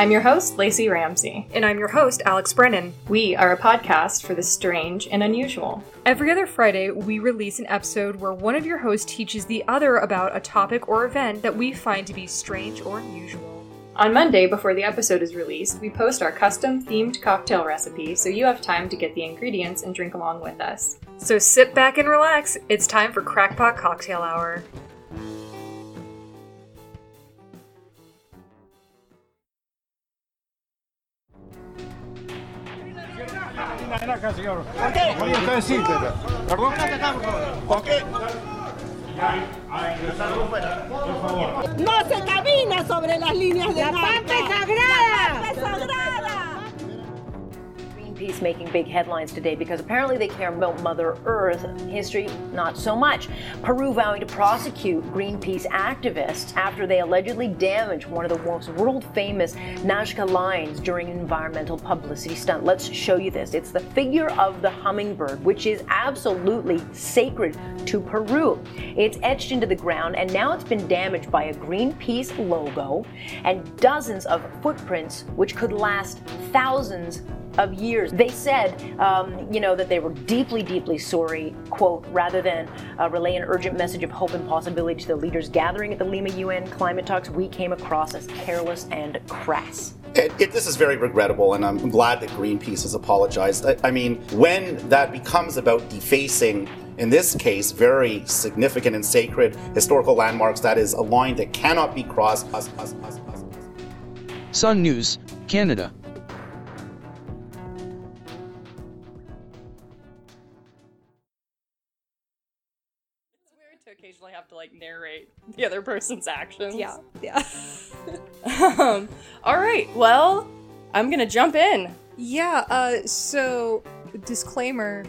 I'm your host, Lacey Ramsey. And I'm your host, Alex Brennan. We are a podcast for the strange and unusual. Every other Friday, we release an episode where one of your hosts teaches the other about a topic or event that we find to be strange or unusual. On Monday, before the episode is released, we post our custom themed cocktail recipe so you have time to get the ingredients and drink along with us. So sit back and relax. It's time for Crackpot Cocktail Hour. Ven acá, señor. Voy a decirte. ¿Perdón? ¿Por qué? Por favor. No se camina sobre las líneas de La es sagrada. La es sagrada. Making big headlines today because apparently they care about Mother Earth. History, not so much. Peru vowing to prosecute Greenpeace activists after they allegedly damaged one of the world's most world famous Nazca lines during an environmental publicity stunt. Let's show you this. It's the figure of the hummingbird, which is absolutely sacred to Peru. It's etched into the ground and now it's been damaged by a Greenpeace logo and dozens of footprints, which could last thousands of years. They said, um, you know, that they were deeply, deeply sorry, quote, rather than uh, relay an urgent message of hope and possibility to the leaders gathering at the Lima UN climate talks, we came across as careless and crass. It, it, this is very regrettable, and I'm glad that Greenpeace has apologized. I, I mean, when that becomes about defacing, in this case, very significant and sacred historical landmarks, that is a line that cannot be crossed. Us, us, us, Sun News, Canada. Like narrate the other person's actions. Yeah, yeah. um, all right, well, I'm gonna jump in. Yeah, uh, so, disclaimer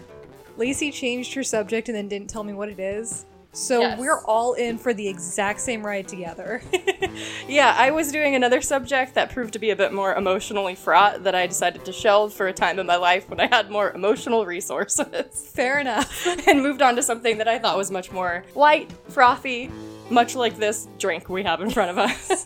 Lacey changed her subject and then didn't tell me what it is. So Yes. we're all in for the exact same ride together. Yeah, I was doing another subject that proved to be a bit more emotionally fraught that I decided to shelve for a time in my life when I had more emotional resources. Fair enough. and moved on to something that I thought was much more light, frothy, much like this drink we have in front of us.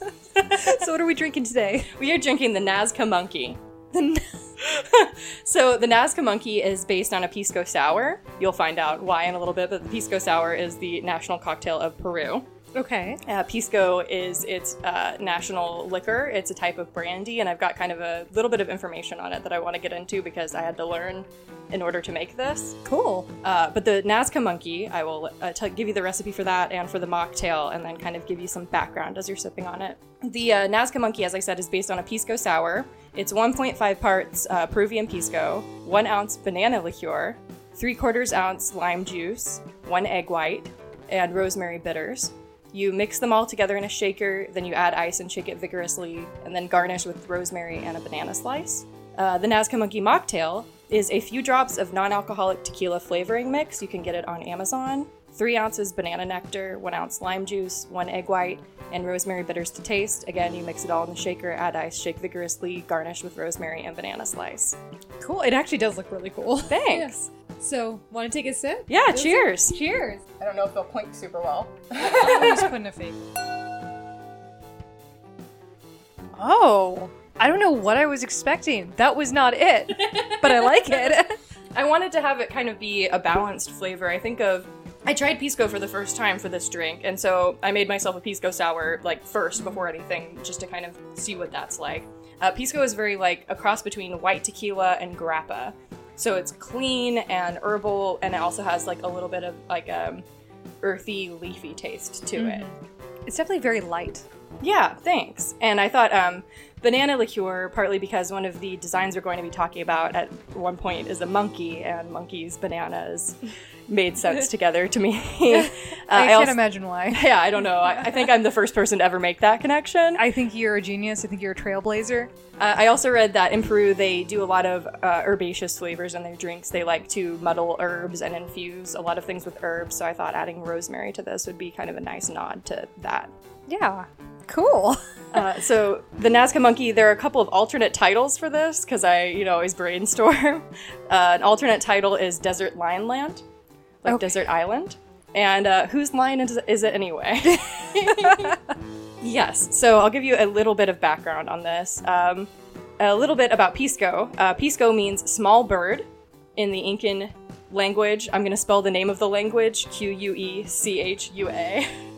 so, what are we drinking today? we are drinking the Nazca Monkey. so the Nazca Monkey is based on a pisco sour. You'll find out why in a little bit, but the pisco sour is the national cocktail of Peru. Okay. Uh, pisco is its uh, national liquor. It's a type of brandy, and I've got kind of a little bit of information on it that I want to get into because I had to learn in order to make this. Cool. Uh, but the Nazca Monkey, I will uh, t- give you the recipe for that and for the mocktail, and then kind of give you some background as you're sipping on it. The uh, Nazca Monkey, as I said, is based on a pisco sour. It's 1.5 parts uh, Peruvian pisco, one ounce banana liqueur, three quarters ounce lime juice, one egg white, and rosemary bitters. You mix them all together in a shaker, then you add ice and shake it vigorously, and then garnish with rosemary and a banana slice. Uh, the Nazca Monkey Mocktail is a few drops of non alcoholic tequila flavoring mix. You can get it on Amazon. Three ounces banana nectar, one ounce lime juice, one egg white, and rosemary bitters to taste. Again, you mix it all in the shaker, add ice, shake vigorously, garnish with rosemary and banana slice. Cool. It actually does look really cool. Thanks. So, want to take a sip? Yeah, Let's- cheers. Cheers. I don't know if they'll point super well. I'm just putting a fake. Oh, I don't know what I was expecting. That was not it, but I like it. I wanted to have it kind of be a balanced flavor. I think of I tried pisco for the first time for this drink, and so I made myself a pisco sour like first before anything, just to kind of see what that's like. Uh, pisco is very like a cross between white tequila and grappa, so it's clean and herbal, and it also has like a little bit of like um, earthy, leafy taste to it. It's definitely very light. Yeah, thanks. And I thought um, banana liqueur, partly because one of the designs we're going to be talking about at one point is a monkey, and monkeys, bananas made sense together to me. Uh, I, can't also- imagine why. Yeah, I don't know. I, I think I'm the first person to ever make that connection. I think you're a genius. I think you're a trailblazer. Uh, I also read that in Peru they do a lot of uh, herbaceous flavors in their drinks. They like to muddle herbs and infuse a lot of things with herbs. So I thought adding rosemary to this would be kind of a nice nod to that. Yeah. Cool. Uh, so the Nazca Monkey, there are a couple of alternate titles for this because I, you know, always brainstorm. Uh, an alternate title is Desert Lion Land, like Okay. Desert Island. And uh, whose line is, is it anyway? Yes. So I'll give you a little bit of background on this. Um, a little bit about Pisco. Uh, Pisco means small bird in the Incan language. I'm going to spell the name of the language Q U E C H U A.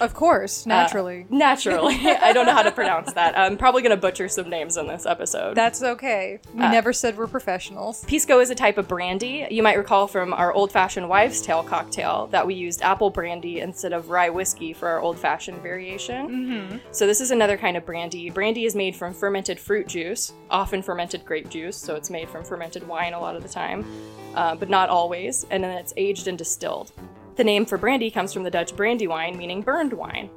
Of course, naturally. Naturally. I don't know how to pronounce that. I'm probably going to butcher some names in this episode. That's okay. We Uh, never said we're professionals. Pisco is a type of brandy. You might recall from our old fashioned wives' tale cocktail that we used apple brandy instead of rye whiskey for our old fashioned variation. Mm-hmm. So, this is another kind of brandy. Brandy is made from fermented fruit juice, often fermented grape juice, so it's made from fermented wine a lot of the time, uh, but not always, and then it's aged and distilled. The name for brandy comes from the Dutch brandy wine, meaning burned wine.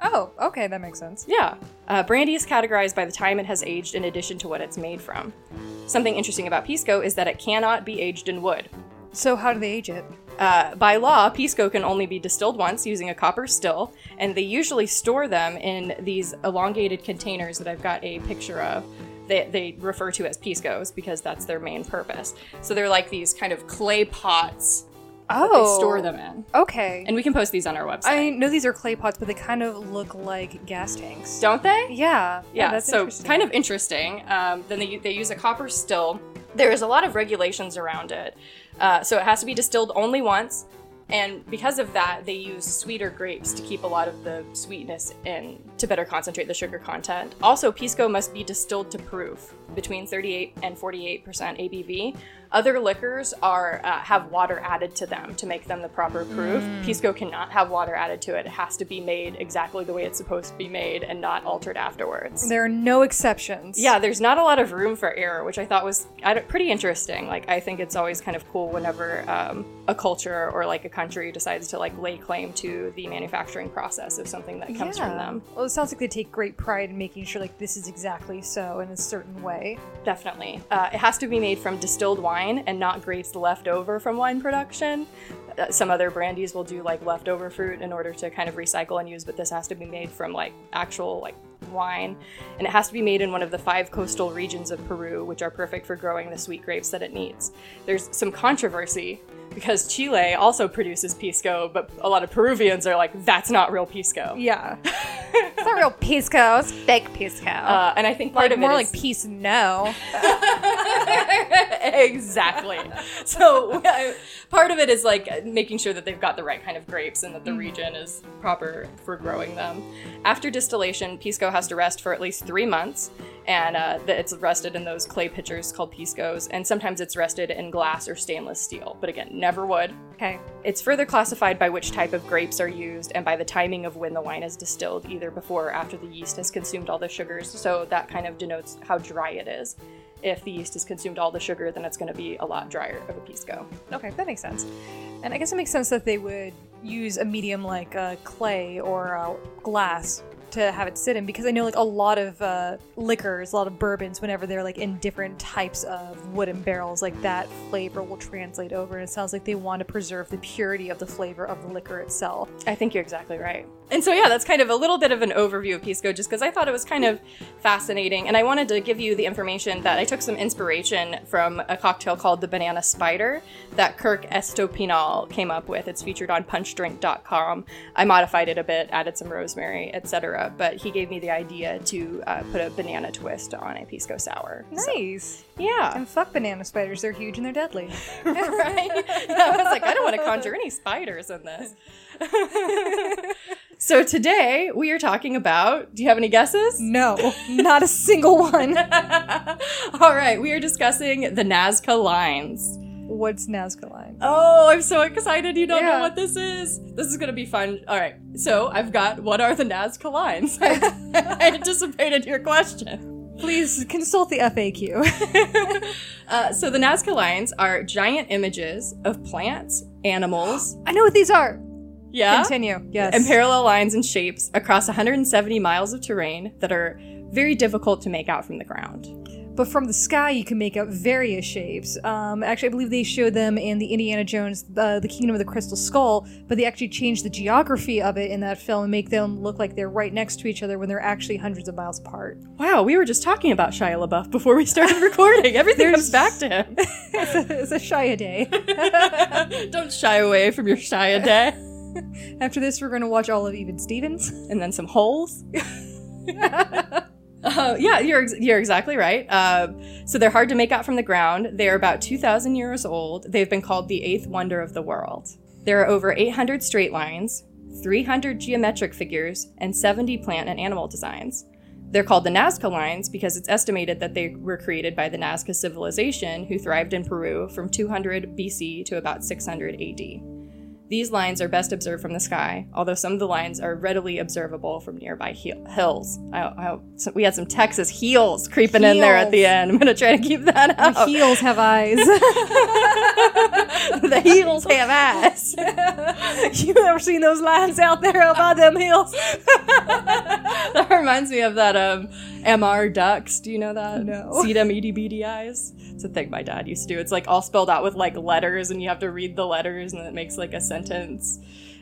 Oh, okay, that makes sense. Yeah. Uh, brandy is categorized by the time it has aged in addition to what it's made from. Something interesting about Pisco is that it cannot be aged in wood. So, how do they age it? Uh, by law, Pisco can only be distilled once using a copper still, and they usually store them in these elongated containers that I've got a picture of. They, they refer to as Piscos because that's their main purpose. So they're like these kind of clay pots that they store them in. Okay. And we can post these on our website. I know these are clay pots, but they kind of look like gas tanks. Don't they? Yeah. Yeah, that's so kind of interesting. Um, then they, they use a copper still. There is a lot of regulations around it. Uh, so it has to be distilled only once. And because of that, they use sweeter grapes to keep a lot of the sweetness in to better concentrate the sugar content. Also, Pisco must be distilled to proof between 38 and 48% ABV. Other liquors are uh, have water added to them to make them the proper proof. Mm. Pisco cannot have water added to it. It has to be made exactly the way it's supposed to be made and not altered afterwards. There are no exceptions. Yeah, there's not a lot of room for error, which I thought was pretty interesting. Like, I think it's always kind of cool whenever um, a culture or like a country decides to like lay claim to the manufacturing process of something that comes from them. Well, it sounds like they take great pride in making sure like this is exactly so in a certain way. Definitely. Uh, it has to be made from distilled wine and not grapes left over from wine production. Uh, some other brandies will do like leftover fruit in order to kind of recycle and use, but this has to be made from like actual like wine. And it has to be made in one of the five coastal regions of Peru, which are perfect for growing the sweet grapes that it needs. There's some controversy because Chile also produces pisco, but a lot of Peruvians are like, that's not real pisco. Yeah. it's not real pisco. It's fake pisco. Uh, and I think part like of more like peace no. exactly. So uh, part of it is like making sure that they've got the right kind of grapes and that the region is proper for growing them. After distillation, pisco has to rest for at least three months, and uh, it's rested in those clay pitchers called piscos, and sometimes it's rested in glass or stainless steel. But again, never wood. Okay. It's further classified by which type of grapes are used and by the timing of when the wine is distilled, either before or after the yeast has consumed all the sugars. So that kind of denotes how dry it is. If the yeast has consumed all the sugar, then it's going to be a lot drier of a pisco. Okay, that makes sense. And I guess it makes sense that they would use a medium like uh, clay or uh, glass to have it sit in because I know like a lot of uh, liquors, a lot of bourbons, whenever they're like in different types of wooden barrels, like that flavor will translate over. And it sounds like they want to preserve the purity of the flavor of the liquor itself. I think you're exactly right. And so, yeah, that's kind of a little bit of an overview of Pisco just because I thought it was kind of fascinating. And I wanted to give you the information that I took some inspiration from a cocktail called the Banana Spider that Kirk Estopinal came up with. It's featured on punchdrink.com. I modified it a bit, added some rosemary, etc. But he gave me the idea to uh, put a banana twist on a Pisco Sour. So, Nice. yeah. And fuck banana spiders, they're huge and they're deadly. right? I was like, I don't want to conjure any spiders in this. so today we are talking about. Do you have any guesses? No, not a single one. All right, we are discussing the Nazca lines. What's Nazca line? Oh, I'm so excited! You don't know what this is. This is gonna be fun. All right, so I've got what are the Nazca lines? I anticipated your question. Please consult the FAQ. Uh, so the Nazca lines are giant images of plants, animals, I know what these are. yeah, Continue. Yes. and parallel lines and shapes across 170 miles of terrain that are very difficult to make out from the ground. But from the sky, you can make out various shapes. Um, actually, I believe they showed them in the Indiana Jones, uh, the Kingdom of the Crystal Skull, but they actually changed the geography of it in that film and make them look like they're right next to each other when they're actually hundreds of miles apart. Wow, we were just talking about Shia LaBeouf before we started recording. Everything comes back to him. it's, a, it's a Shia day. Don't shy away from your Shia day. After this, we're going to watch all of Even Stevens. and then some holes. Uh, yeah, you're you're exactly right. Uh, so they're hard to make out from the ground. They are about 2,000 years old. They've been called the eighth wonder of the world. There are over 800 straight lines, 300 geometric figures, and 70 plant and animal designs. They're called the Nazca lines because it's estimated that they were created by the Nazca civilization, who thrived in Peru from 200 BC to about 600 AD. These lines are best observed from the sky, although some of the lines are readily observable from nearby he- hills. I, I, so we had some Texas heels creeping in there at the end. I'm going to try to keep that out. Heels have eyes. the heels have ass. you ever seen those lines out there about them heels? that reminds me of that um, MR ducks. Do you know that? No. See them eyes. It's a thing my dad used to do. It's like all spelled out with like letters, and you have to read the letters, and it makes like a sentence.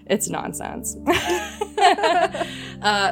It's nonsense. uh,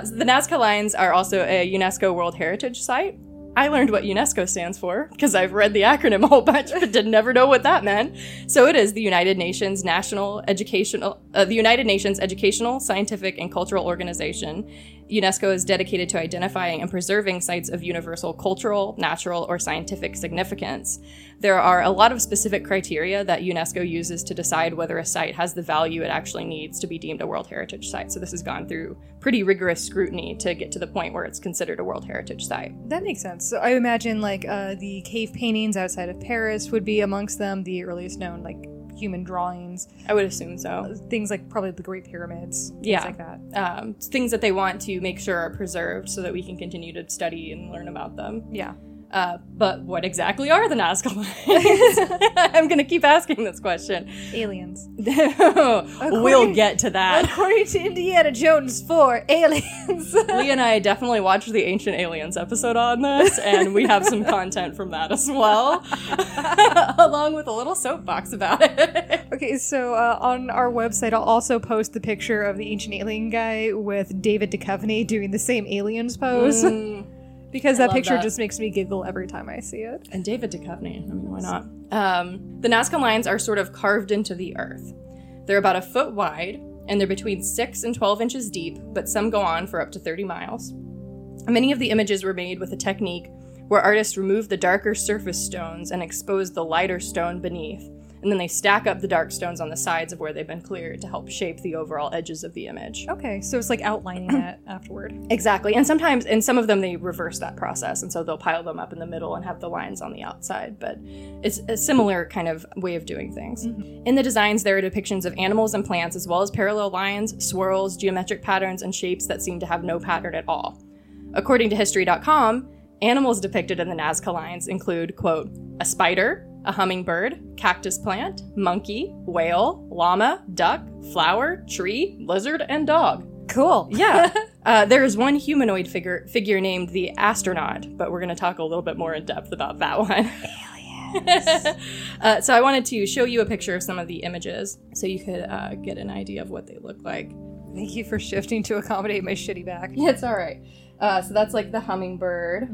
the Nazca Lines are also a UNESCO World Heritage Site. I learned what UNESCO stands for because I've read the acronym a whole bunch, but did never know what that meant. So it is the United Nations National Educational, uh, the United Nations Educational, Scientific, and Cultural Organization. UNESCO is dedicated to identifying and preserving sites of universal cultural, natural, or scientific significance. There are a lot of specific criteria that UNESCO uses to decide whether a site has the value it actually needs to be deemed a World Heritage Site. So this has gone through pretty rigorous scrutiny to get to the point where it's considered a World Heritage Site. That makes sense. So I imagine like uh, the cave paintings outside of Paris would be amongst them, the earliest known like human drawings, I would assume so. things like probably the Great Pyramids, things Yeah. like that. Um, things that they want to make sure are preserved so that we can continue to study and learn about them. Yeah. Uh, but what exactly are the Nazca lines? I'm going to keep asking this question. Aliens. we'll get to that. According to Indiana Jones 4, aliens. Lee and I definitely watched the Ancient Aliens episode on this, and we have some content from that as well, along with a little soapbox about it. okay, so uh, on our website, I'll also post the picture of the ancient alien guy with David Duchovny doing the same aliens pose. Because that picture that. just makes me giggle every time I see it. and David Duchovny. I mean, why not? Um, the Nazca lines are sort of carved into the earth. They're about a foot wide, and they're between 6 and 12 inches deep, but some go on for up to 30 miles. Many of the images were made with a technique where artists remove the darker surface stones and expose the lighter stone beneath, and then they stack up the dark stones on the sides of where they've been cleared to help shape the overall edges of the image. Okay, so it's like outlining that afterward. Exactly. And sometimes, in some of them, they reverse that process. And so they'll pile them up in the middle and have the lines on the outside. But it's a similar kind of way of doing things. Mm-hmm. In the designs, there are depictions of animals and plants, as well as parallel lines, swirls, geometric patterns, and shapes that seem to have no pattern at all. According to History.com, animals depicted in the Nazca lines include, quote, a spider, a hummingbird, cactus plant, monkey, whale, llama, duck, flower, tree, lizard, and dog. Cool. Yeah. uh, there is one humanoid figure figure named the astronaut, but we're going to talk a little bit more in depth about that one. Aliens. uh, so I wanted to show you a picture of some of the images so you could uh, get an idea of what they look like. Thank you for shifting to accommodate my shitty back. It's all right. Uh, so that's like the hummingbird,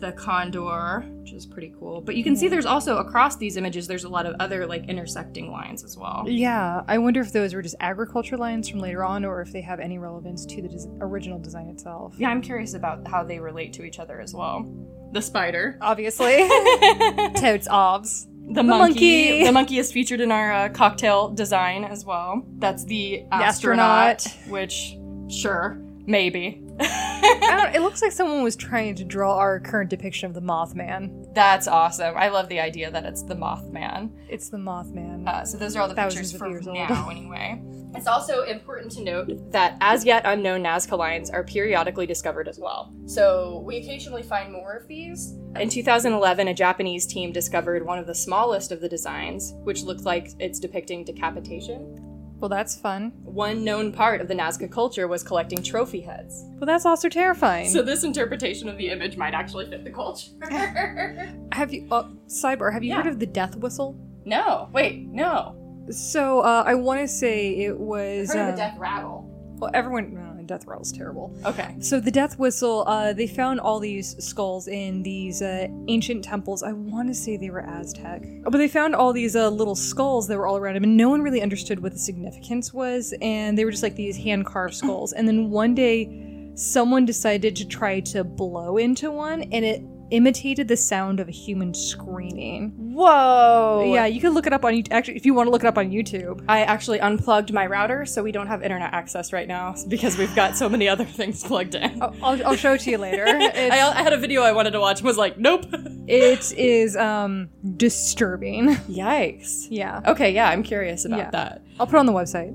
the condor, which is pretty cool. But you can see there's also across these images, there's a lot of other like intersecting lines as well. Yeah, I wonder if those were just agriculture lines from later on or if they have any relevance to the des- original design itself. Yeah, I'm curious about how they relate to each other as well. The spider. Obviously. Totes obs. The, monkey. monkey. The monkey is featured in our uh, cocktail design as well. That's the astronaut, astronaut. which, sure, maybe. I don't, it looks like someone was trying to draw our current depiction of the Mothman. That's awesome. I love the idea that it's the Mothman. It's the Mothman. Uh, so those are all the Thousands pictures of for now, anyway. It's also important to note that as yet unknown Nazca lines are periodically discovered as well. So we occasionally find more of these. In 2011, a Japanese team discovered one of the smallest of the designs, which looked like it's depicting decapitation. Well, that's fun. One known part of the Nazca culture was collecting trophy heads. Well, that's also terrifying. So this interpretation of the image might actually fit the culture. have you, uh, sidebar, have you Yeah. heard of the death whistle? no, wait, no. So, uh, I want to say it was. Heard of uh, the death rattle. Well, everyone, uh, death rattle's terrible. Okay. So the death whistle, uh, they found all these skulls in these uh, ancient temples. I want to say they were Aztec, but they found all these uh, little skulls that were all around them, and no one really understood what the significance was. And they were just like these hand carved skulls. And then one day, someone decided to try to blow into one, and it imitated the sound of a human screaming. Whoa. Yeah, you can look it up on YouTube. Actually, if you want to look it up on YouTube. I actually unplugged my router, so we don't have internet access right now because we've got so many other things plugged in. I'll, I'll show it to you later. I, I had a video I wanted to watch and was like, nope. it is um disturbing. Yikes. Yeah. Okay, yeah, I'm curious about Yeah. that. I'll put it on the website.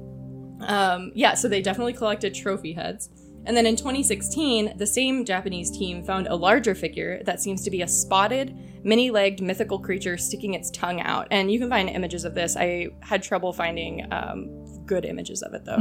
Um, yeah, so they definitely collected trophy heads. And then in 2016, the same Japanese team found a larger figure that seems to be a spotted, many legged mythical creature sticking its tongue out. And you can find images of this. I had trouble finding um, good images of it, though.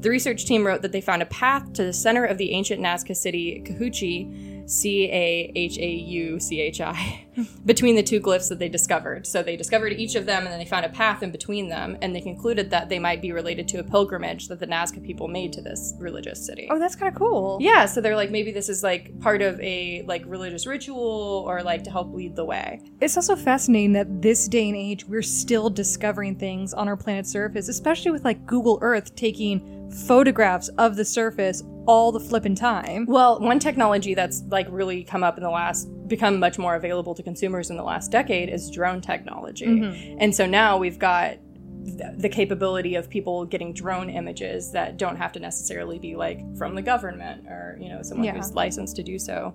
The research team wrote that they found a path to the center of the ancient Nazca city, Cahuachi, C A H A U C H I, between the two glyphs that they discovered. So they discovered each of them and then they found a path in between them, and they concluded that they might be related to a pilgrimage that the Nazca people made to this religious city. Oh, that's kind of cool. Yeah, so they're like maybe this is like part of a like religious ritual or like to help lead the way. It's also fascinating that this day and age we're still discovering things on our planet's surface, especially with like Google Earth taking photographs of the surface all the flippin' time. Well, one technology that's like really come up in the last become much more available to consumers in the last decade is drone technology. Mm-hmm. And so now we've got th- the capability of people getting drone images that don't have to necessarily be like from the government or you know someone Yeah. who's licensed to do so.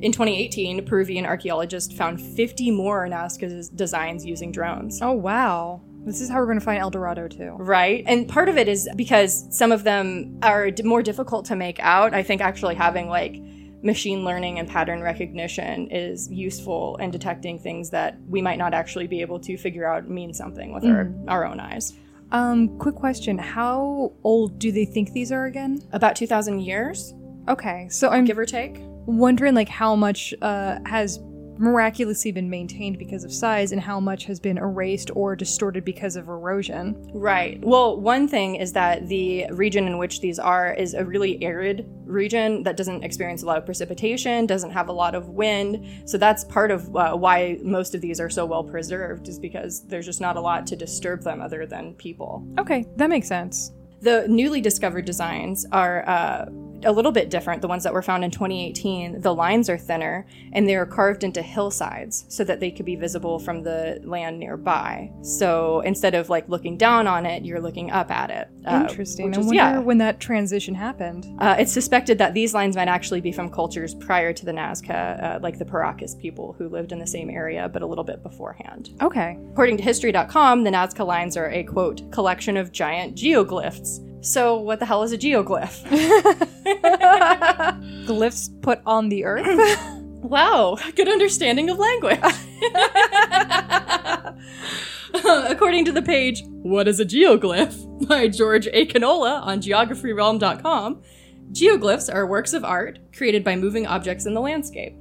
In 2018, Peruvian archaeologists found 50 more Nazca designs using drones. Oh wow. This is how we're gonna find El Dorado too. Right. And part of it is because some of them are d- more difficult to make out. I think actually having like machine learning and pattern recognition is useful in detecting things that we might not actually be able to figure out mean something with our, our own eyes. Um, quick question. How old do they think these are again? About 2,000 years, Okay, so I'm give or take. wondering like how much uh, has miraculously been maintained because of size and how much has been erased or distorted because of erosion. Right. Well, one thing is that the region in which these are is a really arid region that doesn't experience a lot of precipitation, doesn't have a lot of wind. So that's part of uh, why most of these are so well preserved, is because there's just not a lot to disturb them other than people. Okay, that makes sense. The newly discovered designs are uh, a little bit different. The ones that were found in 2018, the lines are thinner and they are carved into hillsides so that they could be visible from the land nearby. So instead of like looking down on it, you're looking up at it. uh, Interesting. I is- wonder yeah. when that transition happened. Uh, it's suspected that these lines might actually be from cultures prior to the Nazca, uh, like the Paracas people who lived in the same area but a little bit beforehand. Okay. According to History.com, the Nazca lines are a quote, collection of giant geoglyphs. So, what the hell is a geoglyph? Glyphs put on the earth? wow, good understanding of language. According to the page, What is a Geoglyph? by George A. Canola on geographyrealm.com, geoglyphs are works of art created by moving objects in the landscape.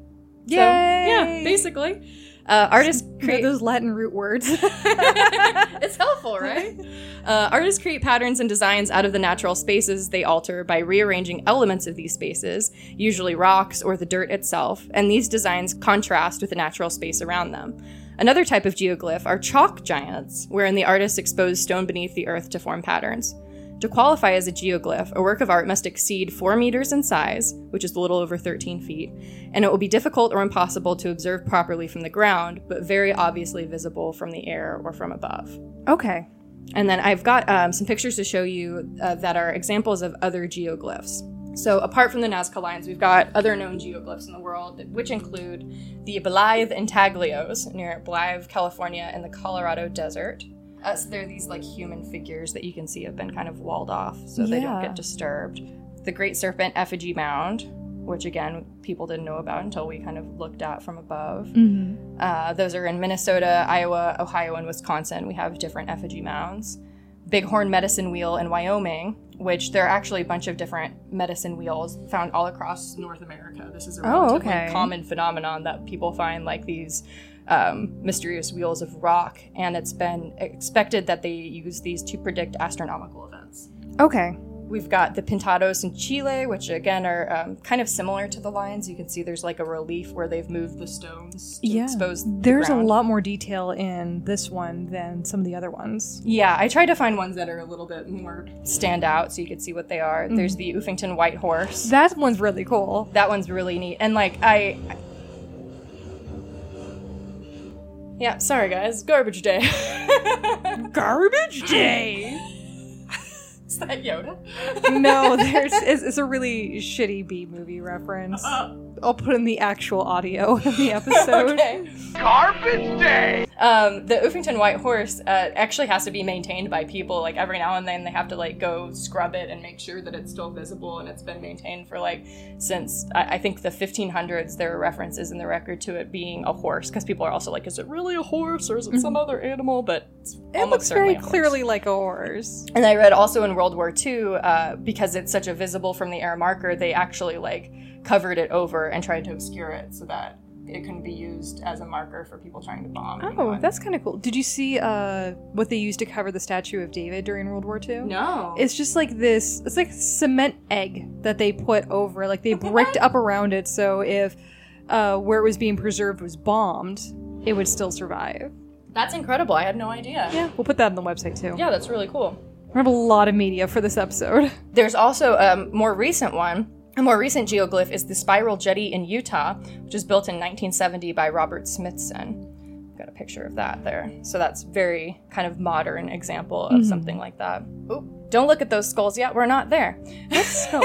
So, yeah, basically. Uh, artists Create those Latin root words. it's helpful, right? Uh, artists create patterns and designs out of the natural spaces they alter by rearranging elements of these spaces, usually rocks or the dirt itself, and these designs contrast with the natural space around them. Another type of geoglyph are chalk giants, wherein the artists expose stone beneath the earth to form patterns. To qualify as a geoglyph, a work of art must exceed 4 meters in size, which is a little over 13 feet, and it will be difficult or impossible to observe properly from the ground, but very obviously visible from the air or from above. okay. And then I've got um, some pictures to show you uh, that are examples of other geoglyphs. So, apart from the Nazca lines, we've got other known geoglyphs in the world, which include the Blythe intaglios near Blythe, California, in the Colorado desert. Uh, so they're these like human figures that you can see have been kind of walled off so they don't get disturbed. The Great Serpent effigy mound, which again people didn't know about until we kind of looked at from above. Mm-hmm. Uh, those are in Minnesota, Iowa, Ohio, and Wisconsin. We have different effigy mounds. Bighorn Medicine Wheel in Wyoming, which there are actually a bunch of different medicine wheels found all across North America. This is a Oh, okay. common phenomenon that people find like these um, mysterious wheels of rock, and it's been expected that they use these to predict astronomical events. Okay. We've got the Pintados in Chile, which again are um, kind of similar to the lions. You can see there's like a relief where they've moved the stones to Yeah. expose. the There's a lot more detail in this one than some of the other ones. Yeah, I tried to find ones that are a little bit more stand out so you could see what they are. There's the Uffington White Horse. That one's really cool. That one's really neat. And like I Yeah, sorry guys. Garbage day. Garbage day. Is that Yoda? no, there's it's, it's a really shitty B movie reference. Uh, I'll put in the actual audio of the episode. okay. Garbage day! Um, the Uffington White Horse uh, actually has to be maintained by people. Like every now and then, they have to like go scrub it and make sure that it's still visible, and it's been maintained for like since I, I think the 1500s. There are references in the record to it being a horse because people are also like, is it really a horse or is it some other animal? But it's Mm-hmm. It looks very clearly like a horse. And I read also in World War II, uh, because it's such a visible from the air marker, they actually like covered it over and tried to obscure it so that it couldn't be used as a marker for people trying to bomb. Oh, anyone. that's kind of cool. Did you see uh, what they used to cover the statue of David during World War II? no. It's just like this. It's like cement egg that they put over. Like they bricked up around it, so if uh, where it was being preserved was bombed, it would still survive. That's incredible. I had no idea. Yeah, we'll put that on the website too. Yeah, that's really cool. We have a lot of media for this episode. There's also a more recent one. A more recent geoglyph is the Spiral Jetty in Utah, which was built in 1970 by Robert Smithson. I've Got a picture of that there. So that's very kind of modern example of something like that. Oop, don't look at those skulls yet. We're not there. What skulls?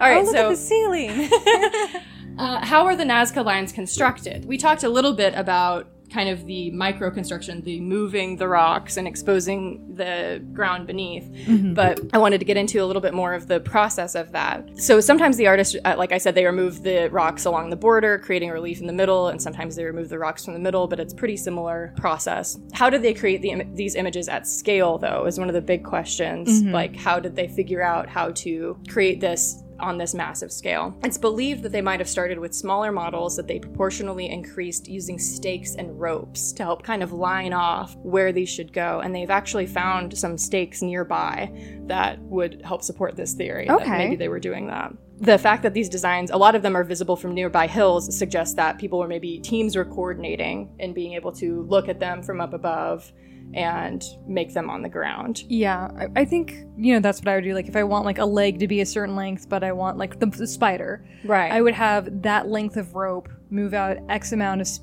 All right, oh, look so at the ceiling. Uh, how are the Nazca lines constructed? We talked a little bit about kind of the micro construction, the moving the rocks and exposing the ground beneath. But I wanted to get into a little bit more of the process of that. So sometimes the artists, uh, like I said, they remove the rocks along the border, creating a relief in the middle, and sometimes they remove the rocks from the middle, but it's pretty similar process. How did they create the Im- these images at scale, though, is one of the big questions. Like, how did they figure out how to create this on this massive scale. It's believed that they might have started with smaller models that they proportionally increased using stakes and ropes to help kind of line off where these should go. And they've actually found some stakes nearby that would help support this theory. that Okay. maybe they were doing that. The fact that these designs, a lot of them are visible from nearby hills, suggests that people were maybe teams were coordinating and being able to look at them from up above and make them on the ground. yeah, I, I think you know that's what I would do. Like if I want like a leg to be a certain length, but I want like the, the spider, Right. I would have that length of rope move out X amount of s-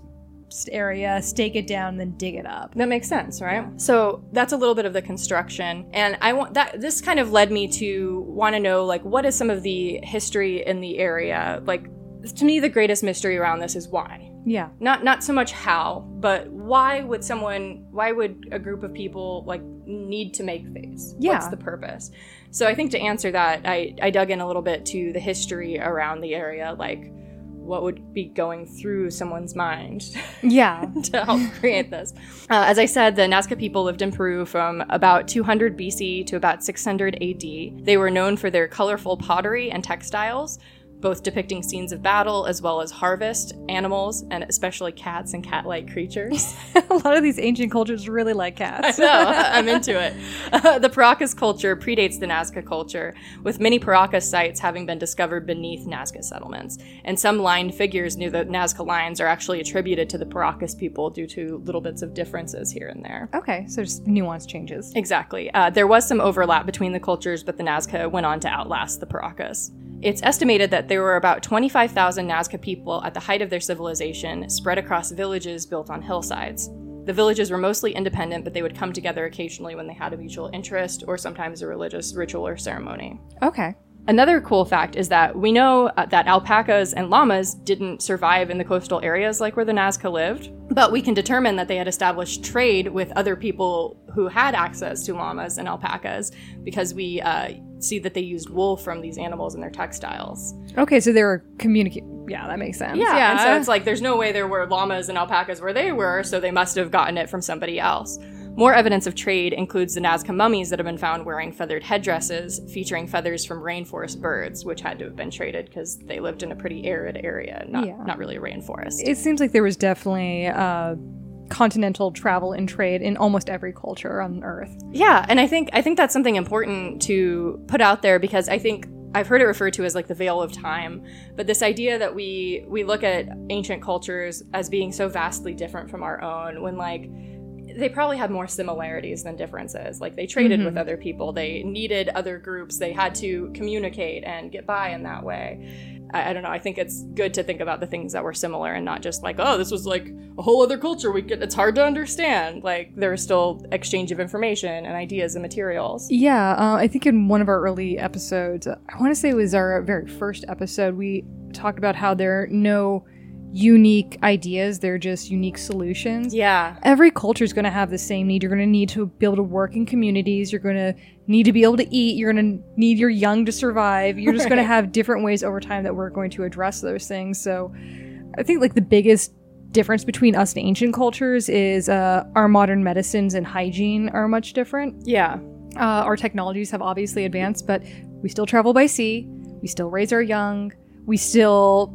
s- area, stake it down, then dig it up. That makes sense, right? So that's a little bit of the construction, and I want that. This kind of led me to want to know, like, what is some of the history in the area? Like, to me, the greatest mystery around this is why. Yeah. Not not so much how, but why would someone? Why would a group of people like need to make these? Yeah. What's the purpose? So I think to answer that, I I dug in a little bit to the history around the area, like. What would be going through someone's mind Yeah. to help create this. Uh, as I said, the Nazca people lived in Peru from about 200 BC to about 600 AD. They were known for their colorful pottery and textiles, both depicting scenes of battle as well as harvest, animals, and especially cats and cat like creatures. a lot of these ancient cultures really like cats. no, I'm into it. Uh, the Paracas culture predates the Nazca culture, with many Paracas sites having been discovered beneath Nazca settlements. And some lined figures near the Nazca lines are actually attributed to the Paracas people due to little bits of differences here and there. Okay, so just nuance changes. Exactly. Uh, there was some overlap between the cultures, but the Nazca went on to outlast the Paracas. It's estimated that there were about 25,000 Nazca people at the height of their civilization, spread across villages built on hillsides. The villages were mostly independent, but they would come together occasionally when they had a mutual interest or sometimes a religious ritual or ceremony. Okay. Another cool fact is that we know uh, that alpacas and llamas didn't survive in the coastal areas like where the Nazca lived, but we can determine that they had established trade with other people who had access to llamas and alpacas because we uh, see that they used wool from these animals in their textiles. Okay, so they were communicating. Yeah, that makes sense. Yeah, and so it's like there's no way there were llamas and alpacas where they were, so they must have gotten it from somebody else. More evidence of trade includes the Nazca mummies that have been found wearing feathered headdresses featuring feathers from rainforest birds, which had to have been traded because they lived in a pretty arid area, not, Yeah. not really a rainforest. it seems like there was definitely uh, continental travel and trade in almost every culture on Earth. Yeah, and I think I think that's something important to put out there because I think I've heard it referred to as like the veil of time, but this idea that we we look at ancient cultures as being so vastly different from our own when like they probably had more similarities than differences. Like they traded with other people, they needed other groups, they had to communicate and get by in that way. I, I don't know. I think it's good to think about the things that were similar and not just like, oh, this was like a whole other culture. We get it's hard to understand. Like there was still exchange of information and ideas and materials. Yeah, uh, I think in one of our early episodes, I want to say it was our very first episode, we talked about how there are no unique ideas, they're just unique solutions. Yeah. Every culture is going to have the same need. You're going to need to be able to work in communities. You're going to need to be able to eat. You're going to need your young to survive. You're just going to have different ways over time that we're going to address those things. So I think like the biggest difference between us and ancient cultures is uh, our modern medicines and hygiene are much different. Yeah. Uh, our technologies have obviously advanced, but we still travel by sea. We still raise our young. We still,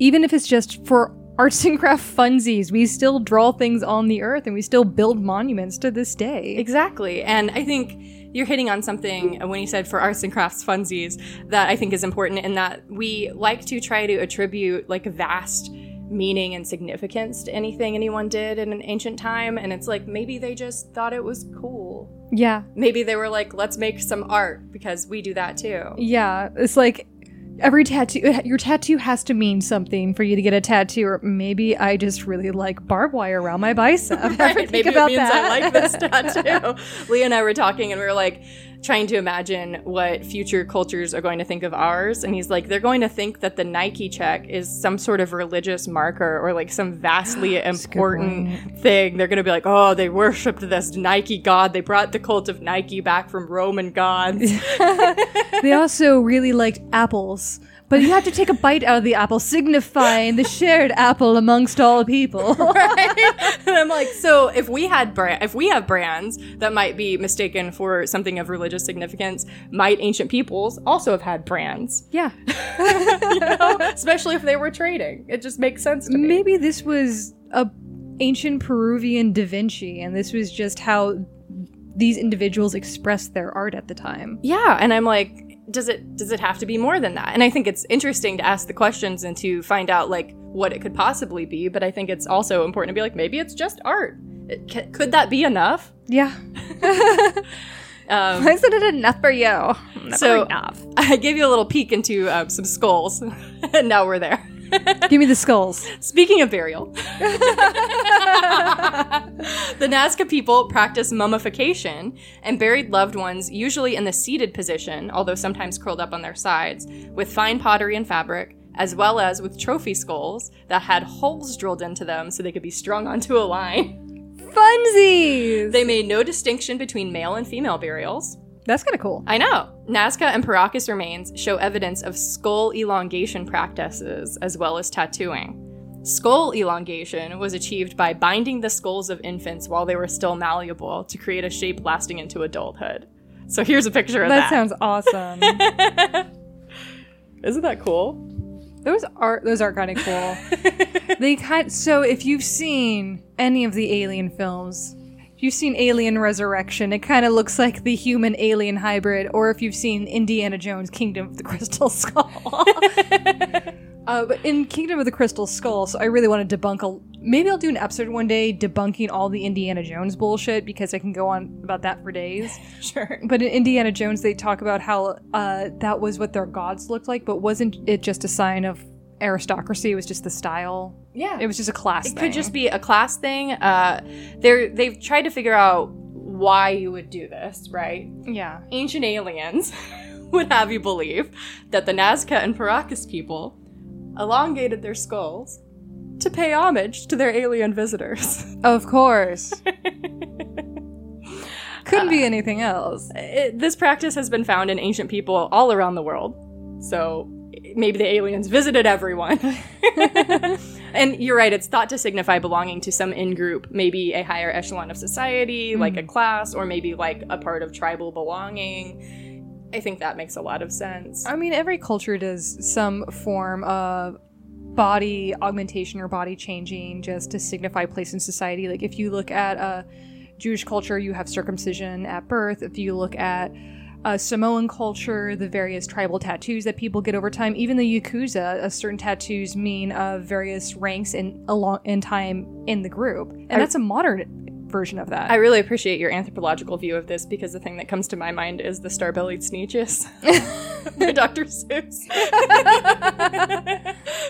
even if it's just for arts and craft funsies, we still draw things on the earth and we still build monuments to this day. Exactly. And I think you're hitting on something when you said for arts and crafts funsies that I think is important in that we like to try to attribute like vast meaning and significance to anything anyone did in an ancient time. And it's like maybe they just thought it was cool. Yeah. Maybe they were like, let's make some art because we do that too. Yeah. It's like every tattoo, your tattoo has to mean something for you to get a tattoo. Or maybe I just really like barbed wire around my bicep. Right, think maybe about it means that? I like this tattoo. Leah and I were talking, and we were like trying to imagine what future cultures are going to think of ours. And he's like, they're going to think that the Nike check is some sort of religious marker or like some vastly important thing. They're going to be like, oh, they worshipped this Nike god. They brought the cult of Nike back from Roman gods. they also really liked apples. But you had to take a bite out of the apple, signifying the shared apple amongst all people. right? And I'm like, so if we had brand, if we have brands that might be mistaken for something of religious significance, might ancient peoples also have had brands? yeah. you know? Especially if they were trading. It just makes sense to me. Maybe this was a ancient Peruvian Da Vinci, and this was just how these individuals expressed their art at the time. Yeah, and I'm like, does it does it have to be more than that? And I think it's interesting to ask the questions and to find out like what it could possibly be. But I think it's also important to be like, maybe it's just art. It, c- could that be enough? Yeah. Um, Isn't it enough for you? Never so enough. I gave you a little peek into um, some skulls, and now we're there. Give me the skulls. Speaking of burial, the Nazca people practice mummification and buried loved ones usually in the seated position, although sometimes curled up on their sides, with fine pottery and fabric, as well as with trophy skulls that had holes drilled into them so they could be strung onto a line. Funsies! They made no distinction between male and female burials. That's kind of cool. I know. Nazca and Paracas remains show evidence of skull elongation practices as well as tattooing. Skull elongation was achieved by binding the skulls of infants while they were still malleable to create a shape lasting into adulthood. So here's a picture of That that. sounds awesome. Isn't that cool? those are those are kind of cool. they kind so if you've seen any of the alien films, if you've seen Alien Resurrection, it kind of looks like the human alien hybrid, or if you've seen Indiana Jones Kingdom of the Crystal Skull. uh, but in Kingdom of the Crystal Skull, so I really want to debunk a. Maybe I'll do an episode one day debunking all the Indiana Jones bullshit because I can go on about that for days. Sure. But in Indiana Jones, they talk about how uh, that was what their gods looked like, but wasn't it just a sign of aristocracy? It was just the style. Yeah. It was just a class. Thing. It could just be a class thing. Uh, they're they've tried to figure out why you would do this, right? yeah. Ancient aliens would have you believe that the Nazca and Paracas people elongated their skulls to pay homage to their alien visitors. Of course. Couldn't be anything else. It- this practice has been found in ancient people all around the world. So maybe the aliens visited everyone. and you're right, it's thought to signify belonging to some in group, maybe a higher echelon of society, mm-hmm. like a class, or maybe like a part of tribal belonging. I think that makes a lot of sense. I mean, every culture does some form of body augmentation or body changing just to signify place in society. Like if you look at a Jewish culture, you have circumcision at birth. If you look at uh, Samoan culture, the various tribal tattoos that people get over time, even the Yakuza, uh, certain tattoos mean uh, various ranks in, along, in time in the group. And I- that's a modern version of that. I really appreciate your anthropological view of this because the thing that comes to my mind is the star-bellied sneetches by Dr. Seuss.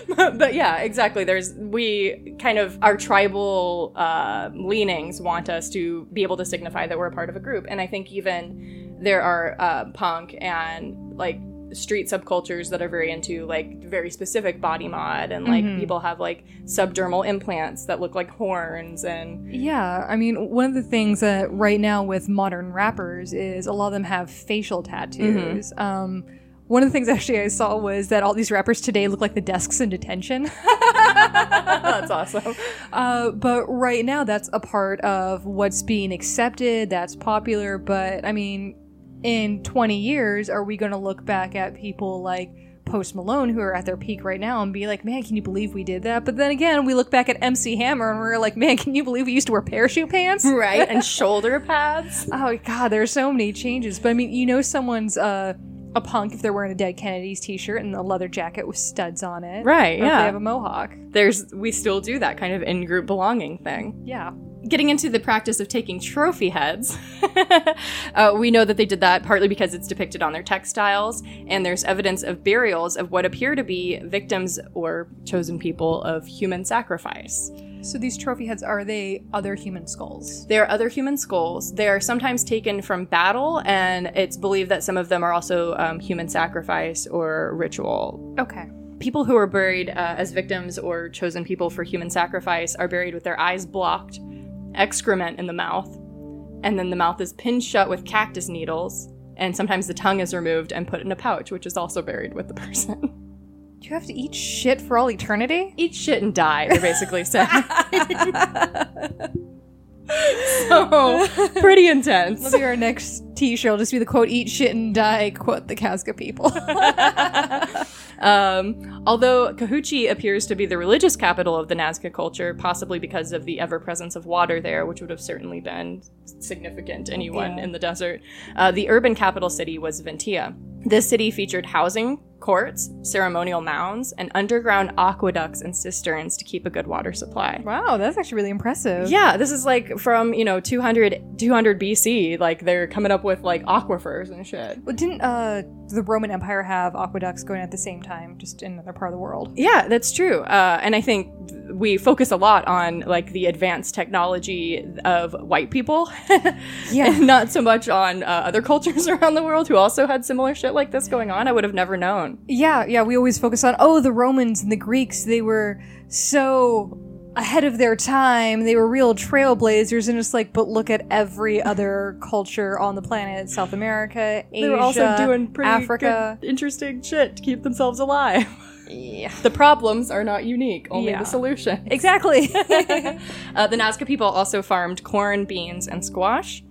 but yeah, exactly. There's we kind of our tribal uh, leanings want us to be able to signify that we're a part of a group, and I think even there are uh, punk and like street subcultures that are very into like very specific body mod and like people have like subdermal implants that look like horns and Yeah, I mean, one of the things that right now with modern rappers is a lot of them have facial tattoos. Um, one of the things actually I saw was that all these rappers today look like the desks in detention. that's awesome uh, but right now, that's a part of what's being accepted, that's popular. But I mean, in 20 years, are we going to look back at people like Post Malone who are at their peak right now and be like, man, can you believe we did that? But then again, we look back at MC Hammer and we're like, man, can you believe we used to wear parachute pants? right and shoulder pads Oh god, there are so many changes. But I mean, you know, someone's uh, a punk if they're wearing a Dead Kennedys t-shirt and a leather jacket with studs on it, Right, yeah. they have a mohawk. there's we still do that kind of in-group belonging thing Yeah. Getting into the practice of taking trophy heads, uh, we know that they did that partly because it's depicted on their textiles, and there's evidence of burials of what appear to be victims or chosen people of human sacrifice. So these trophy heads are they other human skulls? They are other human skulls. They are sometimes taken from battle, and it's believed that some of them are also um, human sacrifice or ritual Okay. people who are buried uh, as victims or chosen people for human sacrifice are buried with their eyes blocked, excrement in the mouth, and then the mouth is pinned shut with cactus needles, and sometimes the tongue is removed and put in a pouch, which is also buried with the person. Do you have to eat shit for all eternity? Eat shit and die, they're basically saying. so, pretty intense. Maybe our next t-shirt will just be the quote "Eat shit and die." Quote the Nazca people. Um, although Cahuachi appears to be the religious capital of the Nazca culture, possibly because of the ever presence of water there, which would have certainly been significant to anyone in the desert, uh, the urban capital city was Ventilla. This city featured housing, courts, ceremonial mounds, and underground aqueducts and cisterns to keep a good water supply. wow, that's actually really impressive. Yeah, this is like from, you know, 200, 200 BC. Like, they're coming up with, like, aquifers and shit. Well, didn't uh, the Roman Empire have aqueducts going at the same time, just in another part of the world? Yeah, that's true. Uh, and I think we focus a lot on like the advanced technology of white people, Yeah. and not so much on uh, other cultures around the world who also had similar shit like this going on. I would have never known. Yeah, yeah, we always focus on oh, the Romans and the Greeks, they were so ahead of their time. They were real trailblazers and just like but look at every other culture on the planet, South America, Asia, They were also doing pretty Africa. good, interesting shit to keep themselves alive. Yeah. The problems are not unique, only Yeah. the solution. Exactly. Uh, the Nazca people also farmed corn, beans, and squash.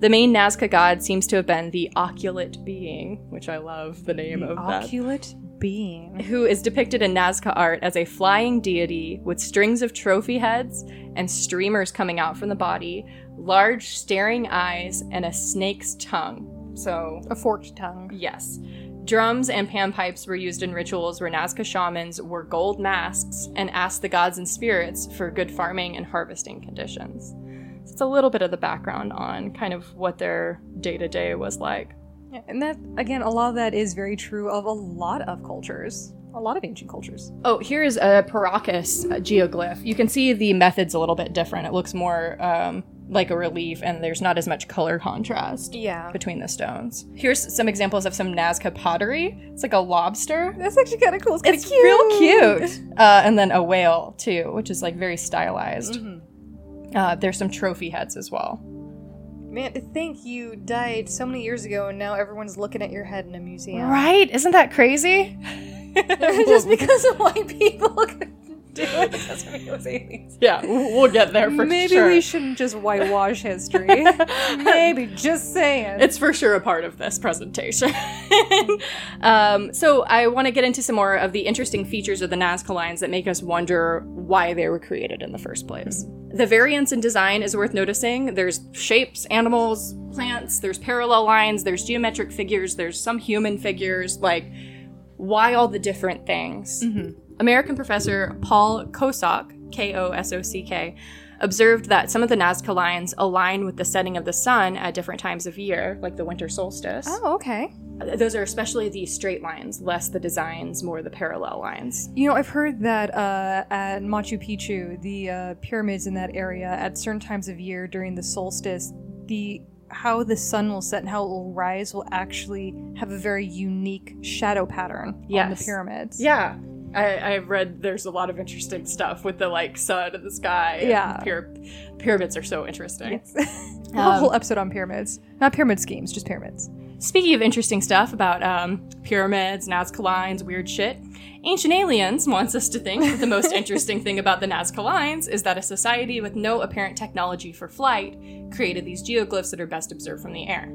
The main Nazca god seems to have been the Oculate Being, which I love the name of that. Oculate being. who is depicted in Nazca art as a flying deity with strings of trophy heads and streamers coming out from the body, large staring eyes, and a snake's tongue. So, A forked tongue. yes. Drums and panpipes were used in rituals where Nazca shamans wore gold masks and asked the gods and spirits for good farming and harvesting conditions. So it's a little bit of the background on kind of what their day to day was like. Yeah, and that again, a lot of that is very true of a lot of cultures. A lot of ancient cultures. Oh, here is a Paracas geoglyph. You can see the method's a little bit different. It looks more um, like a relief, and there's not as much color contrast Yeah. between the stones. Here's some examples of some Nazca pottery. It's like a lobster. That's actually kind of cool. It's kind of It's cute. real cute. Uh, and then a whale, too, which is like very stylized. Mm-hmm. Uh, there's some trophy heads as well. Man, to think you died so many years ago and now everyone's looking at your head in a museum. Right? Isn't that crazy? Just because of white people. do Casamigo's aliens. Yeah, we'll get there for sure. Maybe sure. we shouldn't just whitewash history. Maybe, just saying. It's for sure a part of this presentation. um, so I want to get into some more of the interesting features of the Nazca lines that make us wonder why they were created in the first place. The variance in design is worth noticing. There's shapes, animals, plants, there's parallel lines, there's geometric figures, there's some human figures. Like, why all the different things? American professor Paul Kosock, K O S O C K, observed that some of the Nazca lines align with the setting of the sun at different times of year, like the winter solstice. oh, okay. Those are especially the straight lines, less the designs, more the parallel lines. You know, I've heard that uh, at Machu Picchu, the uh, pyramids in that area, at certain times of year during the solstice, the how the sun will set and how it will rise will actually have a very unique shadow pattern on the Yes. pyramids. Yeah. I, I've read there's a lot of interesting stuff with the like sun and the sky. and Yeah. pyra- pyramids are so interesting. Have a whole episode on pyramids. Not pyramid schemes, just pyramids. Speaking of interesting stuff about um, pyramids, Nazca lines, weird shit, Ancient Aliens wants us to think that the most interesting thing about the Nazca lines is that a society with no apparent technology for flight created these geoglyphs that are best observed from the air.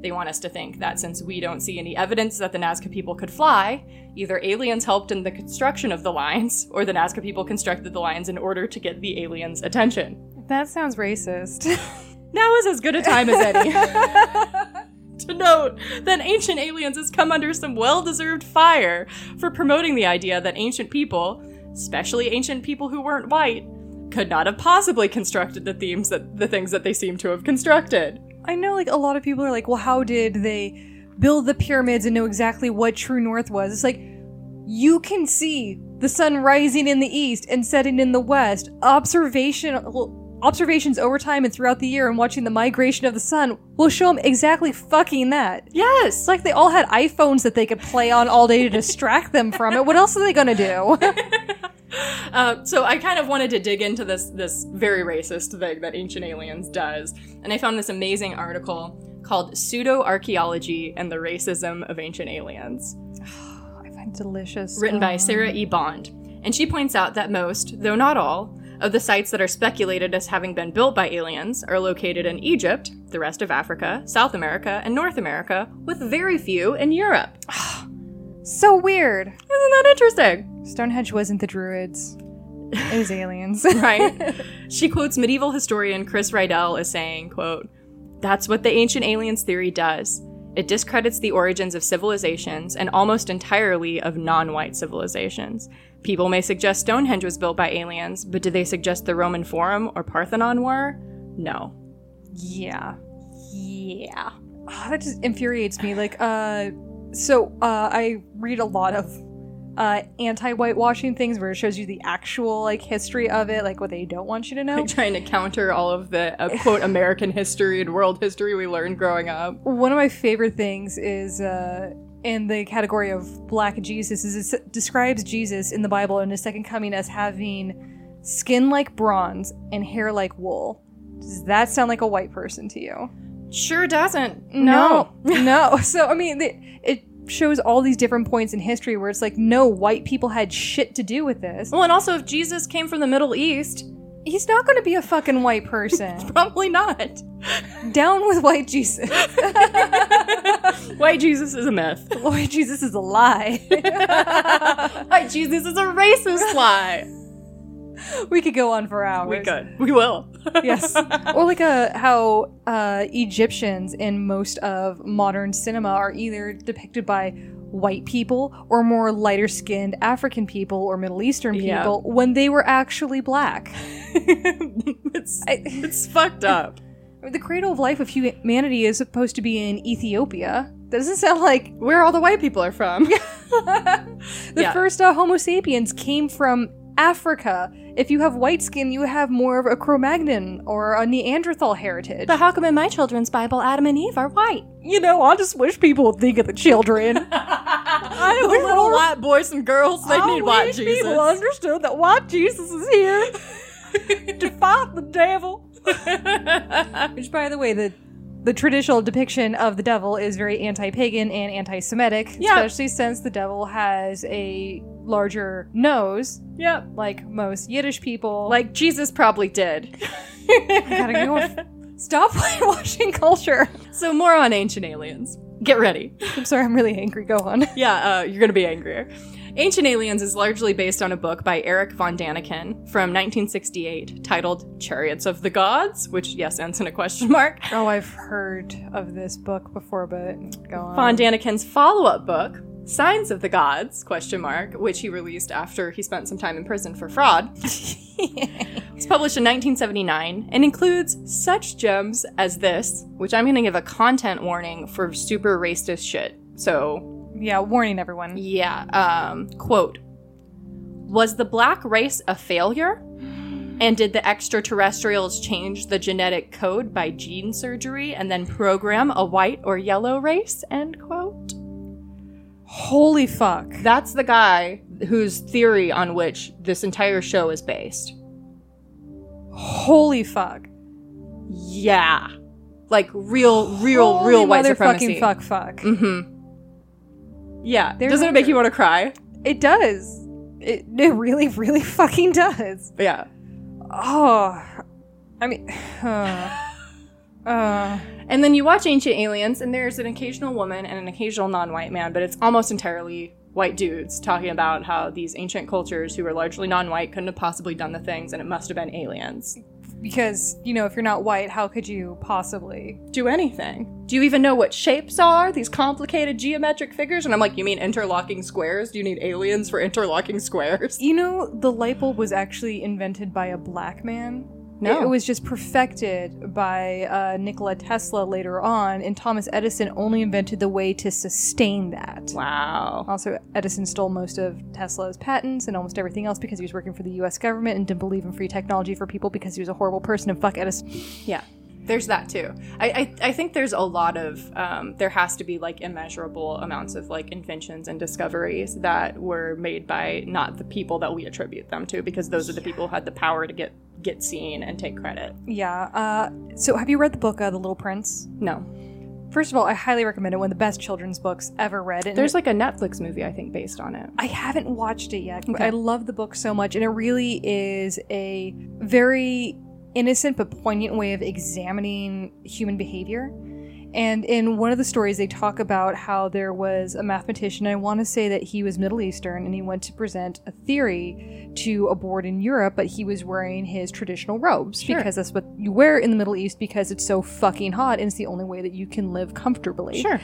They want us to think that since we don't see any evidence that the Nazca people could fly, either aliens helped in the construction of the lines, or the Nazca people constructed the lines in order to get the aliens' attention. That sounds racist. Now is as good a time as any to note that Ancient Aliens has come under some well deserved fire for promoting the idea that ancient people, especially ancient people who weren't white, could not have possibly constructed the themes that the things that they seem to have constructed. I know, like, a lot of people are like, well, how did they build the pyramids and know exactly what true north was? It's like, you can see the sun rising in the east and setting in the west. Observation, observations over time and throughout the year and watching the migration of the sun will show them exactly fucking that. Yes. It's like they all had iPhones that they could play on all day to distract them from it. What else are they gonna do? Uh, so I kind of wanted to dig into this this very racist thing that Ancient Aliens does, and I found this amazing article called "Pseudo Archaeology and the Racism of Ancient Aliens." I find delicious. written by Um, Sarah E. Bond. And she points out that most, though not all, of the sites that are speculated as having been built by aliens are located in Egypt, the rest of Africa, South America, and North America, with very few in Europe. So weird. Isn't that interesting? Stonehenge wasn't the Druids. It was aliens. Right? she quotes medieval historian Chris Rydell as saying, quote, That's what the ancient aliens theory does. It discredits the origins of civilizations and almost entirely of non white civilizations. People may suggest Stonehenge was built by aliens, but do they suggest the Roman Forum or Parthenon were? No. Yeah. Yeah. Ah, that just infuriates me. Like, uh, so, uh, I read a lot of, uh, anti-whitewashing things where it shows you the actual, like, history of it, like what they don't want you to know. Like trying to counter all of the uh, quote American history and world history we learned growing up. One of my favorite things is, uh, in the category of black Jesus is it describes Jesus in the Bible in his second coming as having skin like bronze and hair like wool. Does that sound like a white person to you? Sure doesn't. No, no. So I mean, the, it shows all these different points in history where it's like, no, white people had shit to do with this. Well, and also if Jesus came from the Middle East, He's not going to be a fucking white person. probably not. Down with white Jesus. White Jesus is a myth. white Jesus is a lie. White Jesus is a racist lie. we could go on for hours. We could. We will. yes. Or like uh, how uh, Egyptians in most of modern cinema are either depicted by white people or more lighter skinned African people or Middle Eastern people Yeah. when they were actually black. it's, I- it's fucked up. the cradle of life of humanity is supposed to be in Ethiopia. That doesn't sound like Where all the white people are from. the Yeah. first uh, Homo sapiens came from Africa. If you have white skin, you have more of a Cro-Magnon or a Neanderthal heritage. but how come in my children's Bible, Adam and Eve are white? you know, I just wish people would think of the children. I wish little white boys and girls, they I need white wish Jesus. People understood that white Jesus is here to fight the devil. Which, by the way, the the traditional depiction of the devil is very anti-pagan and anti-Semitic, Yeah. especially since the devil has a larger nose. Yep, like most Yiddish people. Like Jesus probably did. gotta go. Stop whitewashing culture. so more on ancient aliens. Get ready. I'm sorry, I'm really angry. Go on. yeah, uh, you're gonna be angrier. Ancient Aliens is largely based on a book by Eric von Daniken from 1968 titled Chariots of the Gods, which, yes, ends in a question mark. Oh, I've heard of this book before, but go on. Von Daniken's follow-up book, Signs of the Gods, question mark, which he released after he spent some time in prison for fraud. It's published in 1979 and includes such gems as this, which I'm going to give a content warning for super racist shit. So yeah, warning everyone. Yeah. Um, quote Was the black race a failure? And did the extraterrestrials change the genetic code by gene surgery and then program a white or yellow race? End quote. Holy fuck. That's the guy whose theory on which this entire show is based. Holy fuck. Yeah. Like real, real, Holy real white supremacy. fuck fuck. Mm-hmm. Yeah. There's Doesn't it make you want to cry? It does. It, it really, really fucking does. Yeah. Oh. I mean, uh, uh, And then you watch Ancient Aliens, and there's an occasional woman and an occasional non white man, but it's almost entirely white dudes talking about how these ancient cultures who were largely non white couldn't have possibly done the things, and it must have been aliens. because, you know, if you're not white, how could you possibly? Do anything. Do you even know what shapes are? These complicated geometric figures? And I'm like, you mean interlocking squares? Do you need aliens for interlocking squares? You know, the light bulb was actually invented by a black man. No. It was just perfected by uh, Nikola Tesla later on, and Thomas Edison only invented the way to sustain that. Wow. Also, Edison stole most of Tesla's patents and almost everything else because he was working for the US government and didn't believe in free technology for people because he was a horrible person and fuck Edison. Yeah. There's that too. I, I, I think there's a lot of um, there has to be like immeasurable amounts of like inventions and discoveries that were made by not the people that we attribute them to because those are the people who had the power to get get seen and take credit. Yeah. Uh, so, have you read the book uh, The Little Prince? No, First of all, I highly recommend it. One of the best children's books ever read. And there's like a Netflix movie I think based on it. I haven't watched it yet, Okay. I love the book so much, and it really is a very innocent but poignant way of examining human behavior. And in one of the stories, they talk about how there was a mathematician. I want to say that he was Middle Eastern, and he went to present a theory to a board in Europe, but he was wearing his traditional robes Sure. because that's what you wear in the Middle East because it's so fucking hot, and it's the only way that you can live comfortably. Sure.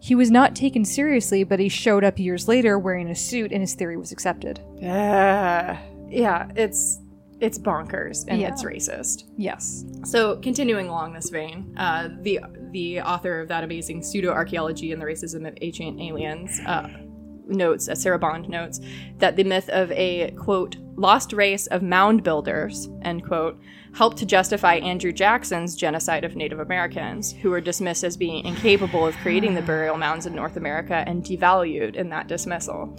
He was not taken seriously, but he showed up years later wearing a suit, and his theory was accepted. Uh, yeah, it's it's bonkers and Yeah. it's racist. Yes. So, continuing along this vein, uh, the the author of that amazing pseudo archaeology and the racism of ancient aliens uh, notes, uh, Sarah Bond notes, that the myth of a quote lost race of mound builders end quote helped to justify Andrew Jackson's genocide of Native Americans, who were dismissed as being incapable of creating the burial mounds in North America and devalued in that dismissal.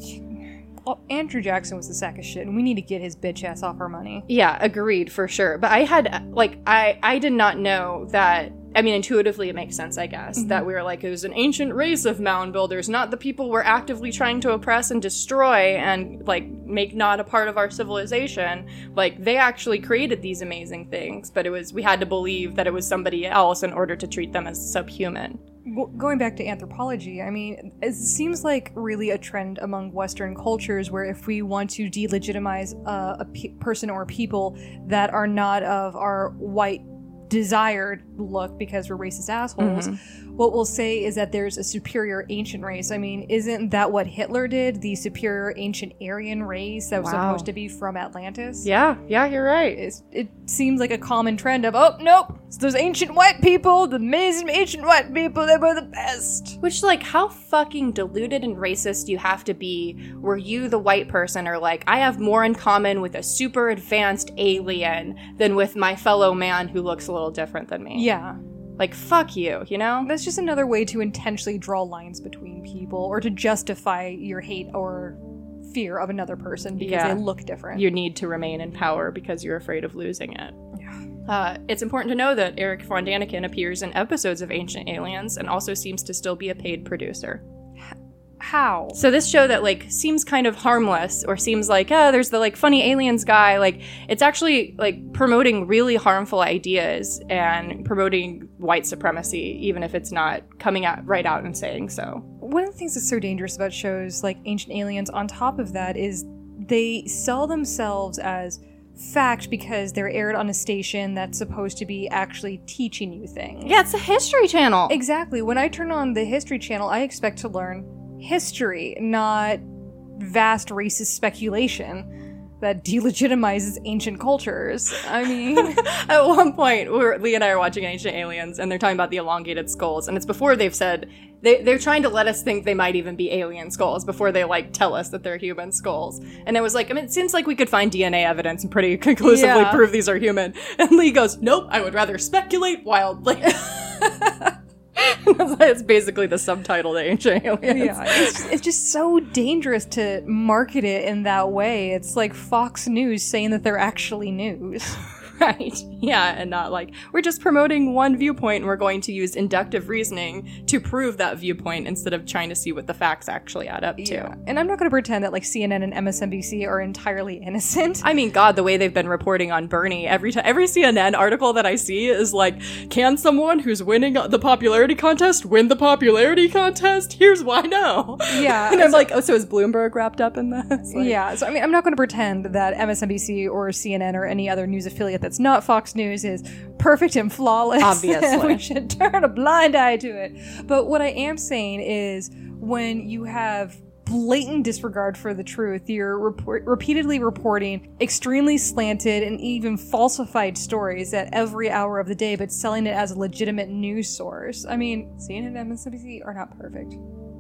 Well, Andrew Jackson was a sack of shit, and we need to get his bitch ass off our money. Yeah, agreed for sure. But I had like I I did not know that. I mean, intuitively, it makes sense, I guess, that we were like it was an ancient race of mound builders, not the people we're actively trying to oppress and destroy and like make not a part of our civilization. Like they actually created these amazing things, but it was we had to believe that it was somebody else in order to treat them as subhuman. Going back to anthropology, I mean, it seems like really a trend among Western cultures where if we want to delegitimize uh, a pe- person or people that are not of our white desired look because we're racist assholes, mm-hmm. What we'll say is that there's a superior ancient race. I mean, isn't that what Hitler did? The superior ancient Aryan race that was Wow. supposed to be from Atlantis? Yeah, yeah, you're right. It's, it seems like a common trend of, oh, nope, it's those ancient white people, the amazing ancient white people, they were the best. Which, like, how fucking deluded and racist you have to be where you, the white person, are like, I have more in common with a super advanced alien than with my fellow man who looks a little different than me? Yeah. Like, fuck you, you know? That's just another way to intentionally draw lines between people or to justify your hate or fear of another person because Yeah. they look different. You need to remain in power because you're afraid of losing it. Uh, it's important to know that Eric von Daniken appears in episodes of Ancient Aliens and also seems to still be a paid producer. How? So this show that like seems kind of harmless or seems like oh there's the like funny aliens guy like it's actually like promoting really harmful ideas and promoting white supremacy even if it's not coming out right out and saying so. One of the things that's so dangerous about shows like Ancient Aliens, on top of that, is they sell themselves as fact because they're aired on a station that's supposed to be actually teaching you things. Yeah, it's a history channel. Exactly. When I turn on the History Channel, I expect to learn history, not vast racist speculation that delegitimizes ancient cultures. I mean, At one point, we're, Lee and I are watching Ancient Aliens, and they're talking about the elongated skulls, and it's before they've said they they're trying to let us think they might even be alien skulls before they like tell us that they're human skulls. And it was like, I mean, it seems like we could find DNA evidence and pretty conclusively Yeah. prove these are human. And Lee goes, Nope, I would rather speculate wildly. That's basically the subtitle to Ancient Aliens. yeah, it's, it's just so dangerous to market it in that way. It's like Fox News saying that they're actually news. Right. Yeah, and not like we're just promoting one viewpoint and we're going to use inductive reasoning to prove that viewpoint instead of trying to see what the facts actually add up to. And I'm not going to pretend that like CNN and MSNBC are entirely innocent. I mean, God, the way they've been reporting on Bernie every time, every CNN article that I see is like, "Can someone who's winning the popularity contest win the popularity contest?" Here's why no. Yeah, and I'm like, oh, so is Bloomberg wrapped up in this? Like- yeah, so I mean, I'm not going to pretend that MSNBC or CNN or any other news affiliate that's not Fox News is perfect and flawless. Obviously. we should turn a blind eye to it. But what I am saying is when you have blatant disregard for the truth, you're report- repeatedly reporting extremely slanted and even falsified stories at every hour of the day, but selling it as a legitimate news source. I mean, CNN and MSNBC are not perfect.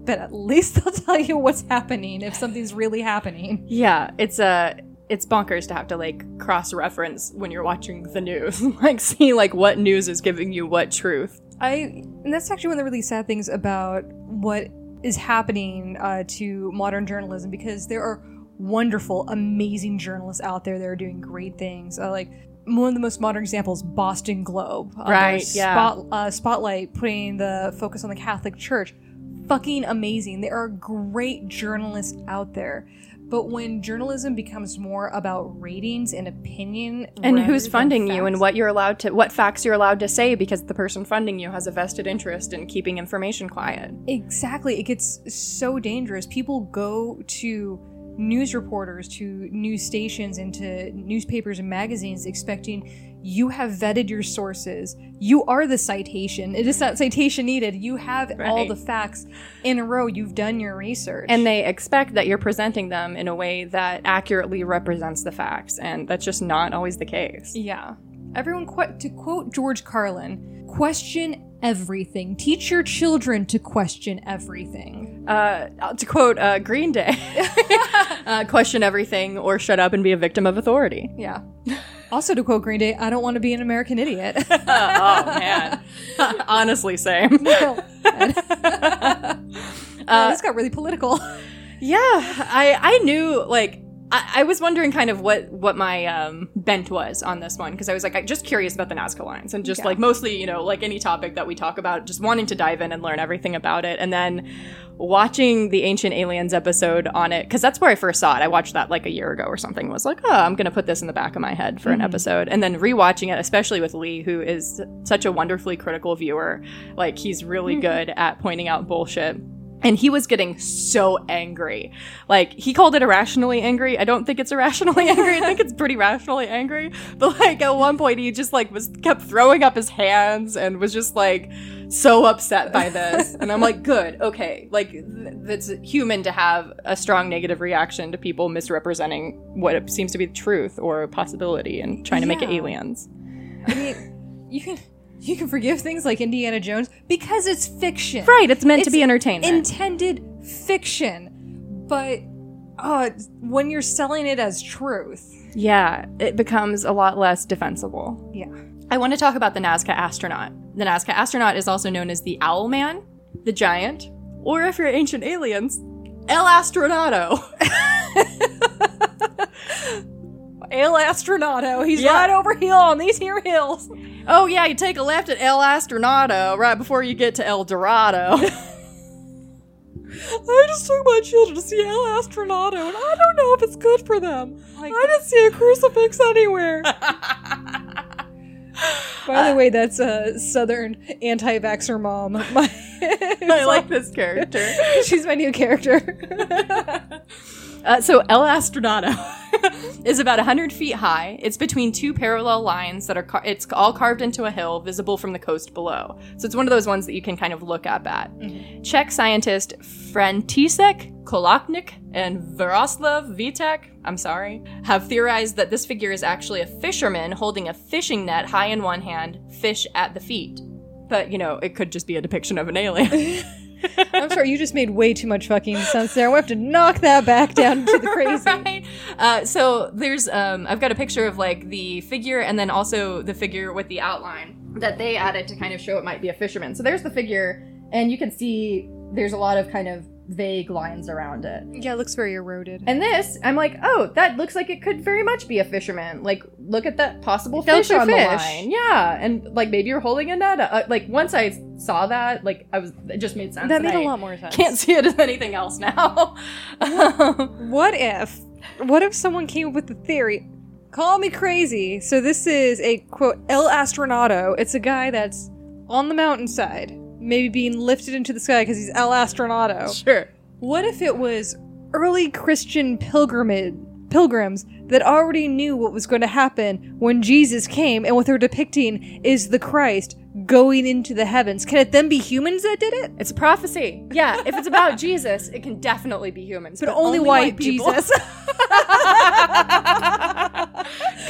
But at least they'll tell you what's happening if something's really happening. Yeah, it's a it's bonkers to have to like cross reference when you're watching the news, like see like what news is giving you what truth. I and that's actually one of the really sad things about what is happening uh, to modern journalism because there are wonderful, amazing journalists out there that are doing great things. Uh, like one of the most modern examples, Boston Globe, uh, Right, yeah. Spot, uh, spotlight putting the focus on the Catholic Church. Fucking amazing. There are great journalists out there. But when journalism becomes more about ratings and opinion, And who's funding you and what you're allowed to what facts you're allowed to say because the person funding you has a vested interest in keeping information quiet. Exactly. It gets so dangerous. People go to news reporters, to news stations, and to newspapers and magazines expecting you have vetted your sources. You are the citation. It is that citation needed. You have all the facts in a row. You've done your research. And they expect that you're presenting them in a way that accurately represents the facts, and that's just not always the case. yeah. Everyone, qu- to quote George Carlin, question everything. Teach your children to question everything. Uh, to quote uh, Green Day, uh, question everything or shut up and be a victim of authority. Yeah. Also, to quote Green Day, I don't want to be an American idiot. oh man, honestly, same. Uh, this got really political. Yeah, I I knew like I, I was wondering kind of what what my um, bent was on this one because I was like I just curious about the Nazca lines and just Yeah. like mostly you know like any topic that we talk about just wanting to dive in and learn everything about it and then watching the Ancient Aliens episode on it because that's where I first saw it. I watched that like a year ago or something. Was like oh I'm gonna put this in the back of my head for an episode and then rewatching it especially with Lee who is such a wonderfully critical viewer. Like he's really good at pointing out bullshit. And he was getting so angry. Like, he called it irrationally angry. I don't think it's irrationally angry. I think it's pretty rationally angry. But, like, at one point, he just, like, was kept throwing up his hands and was just, like, so upset by this. and I'm like, good, okay. Like, th- it's human to have a strong negative reaction to people misrepresenting what seems to be the truth or a possibility and trying to make it aliens. I mean, you can you can forgive things like Indiana Jones because it's fiction. Right, it's meant to be entertainment. Intended fiction, but uh, when you're selling it as truth, Yeah, it becomes a lot less defensible. yeah. I want to talk about the Nazca astronaut. The Nazca astronaut is also known as the Owl Man, the Giant, or if you're ancient aliens, El Astronato. El Astronato, he's Yeah. right over here on these here hills. oh yeah, you take a left at El Astronato right before you get to El Dorado. I just took my children to see El Astronato, and I don't know if it's good for them. I didn't see a crucifix anywhere. By the way, that's a southern anti-vaxxer mom. My, I like this character. She's my new character. Uh, so El Astronato is about 100 feet high. It's between two parallel lines that are car- it's all carved into a hill visible from the coast below. So it's one of those ones that you can kind of look up at. Mm-hmm. Czech scientist František Kolaknik and Varoslav Vitek, I'm sorry, have theorized that this figure is actually a fisherman holding a fishing net high in one hand, fish at the feet. But, you know, it could just be a depiction of an alien. I'm sorry, you just made way too much fucking sense there. We have to knock that back down to the crazy. right? Uh, so there's um, I've got a picture of like the figure and then also the figure with the outline that they added to kind of show it might be a fisherman. So there's the figure, and you can see there's a lot of kind of vague lines around it. Yeah, it looks very eroded. And this, I'm like, oh, that looks like it could very much be a fisherman. Like, look at that possible Those fish on the line. Yeah, and like maybe you're holding a net. Uh, like once I saw that, like I was, it just made sense. that made a lot more sense. Can't see it as anything else now. What if? What if someone came up with the theory? Call me crazy. So this is a quote El Astronauto. It's a guy that's on the mountainside, maybe being lifted into the sky because he's El Astronauto. sure. What if it was early Christian pilgrimage pilgrims that already knew what was going to happen when Jesus came, and what they're depicting is the Christ going into the heavens? Can it then be humans that did it? It's a prophecy. Yeah, if it's about Jesus, it can definitely be humans, But, only, white, people. Jesus.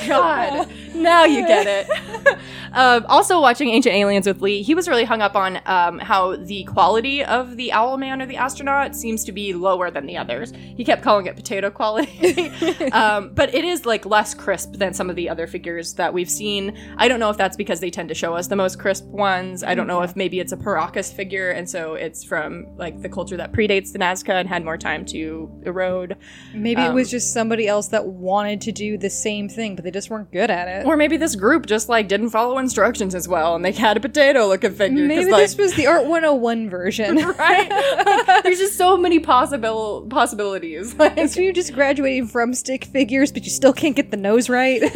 God, now you get it. um, also, watching Ancient Aliens with Lee, he was really hung up on um, how the quality of the owl man or the astronaut seems to be lower than the others. He kept calling it potato quality, um, but it is like less crisp than some of the other figures that we've seen. I don't know if that's because they tend to show us the most crisp ones. I don't know if maybe it's a Paracas figure, and so it's from like the culture that predates the Nazca and had more time to erode. Maybe it was just somebody else that wanted to do the same thing, but they just weren't good at it. Or maybe this group just like didn't follow instructions as well, and they had a potato looking figure. Maybe like, this was the Art 101 version. right. Like, there's just so many possible possibilities. Like, so you're just graduating from stick figures, but you still can't get the nose right.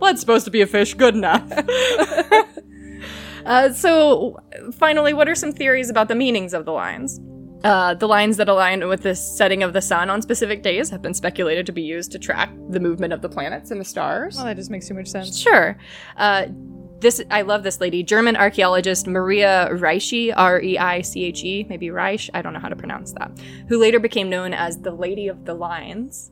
well, it's supposed to be a fish. Good enough. uh, so, finally, what are some theories about the meanings of the lines? Uh, the lines that align with the setting of the sun on specific days have been speculated to be used to track the movement of the planets and the stars. well, that just makes too much sense. Sure. Uh, this I love this lady, German archaeologist Maria Reiche, R E I C H E, maybe Reich, I don't know how to pronounce that, who later became known as the Lady of the Lines.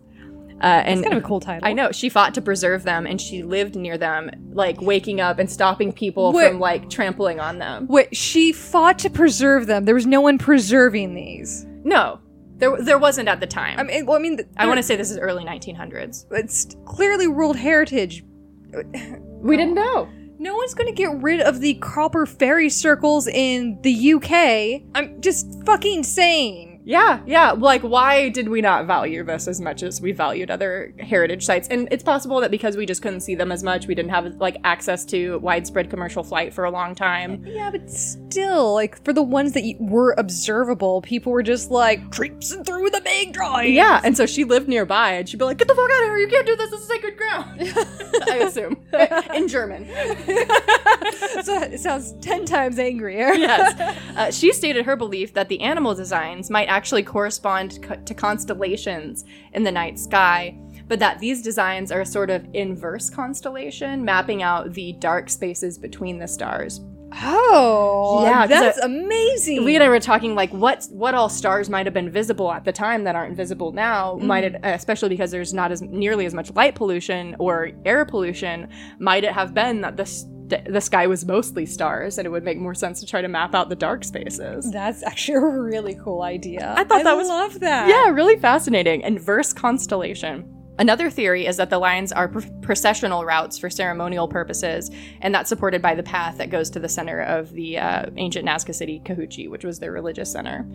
Uh, and It's kind of a cool title. I know she fought to preserve them, and she lived near them, like waking up and stopping people Wait. from like trampling on them. Wait, she fought to preserve them. There was no one preserving these. No, there there wasn't at the time. I mean, well, I mean, I want to say this is early 1900s. It's clearly World Heritage. We didn't know. No one's going to get rid of the copper fairy circles in the UK. I'm just fucking saying. Yeah, yeah. Like, why did we not value this as much as we valued other heritage sites? And it's possible that because we just couldn't see them as much, we didn't have like access to widespread commercial flight for a long time. Yeah, but still, like for the ones that were observable, people were just like traipsing through the big drawings. Yeah, and so she lived nearby, and she'd be like, "Get the fuck out of here! You can't do this. This is sacred ground." I assume in German. so it sounds ten times angrier. yes. Uh, she stated her belief that the animal designs might actually correspond co- to constellations in the night sky, but that these designs are a sort of inverse constellation, mapping out the dark spaces between the stars. Oh, yeah, that's I- amazing. We and I were talking like what what all stars might have been visible at the time that aren't visible now. Mm. Might it, especially because there's not as nearly as much light pollution or air pollution. Might it have been that the st- the sky was mostly stars, and it would make more sense to try to map out the dark spaces? That's actually a really cool idea. I thought that was- love that. Yeah, really fascinating. Inverse constellation. Another theory is that the lines are pr- processional routes for ceremonial purposes, and that's supported by the path that goes to the center of the uh, ancient Nazca city, Cahuachi, which was their religious center.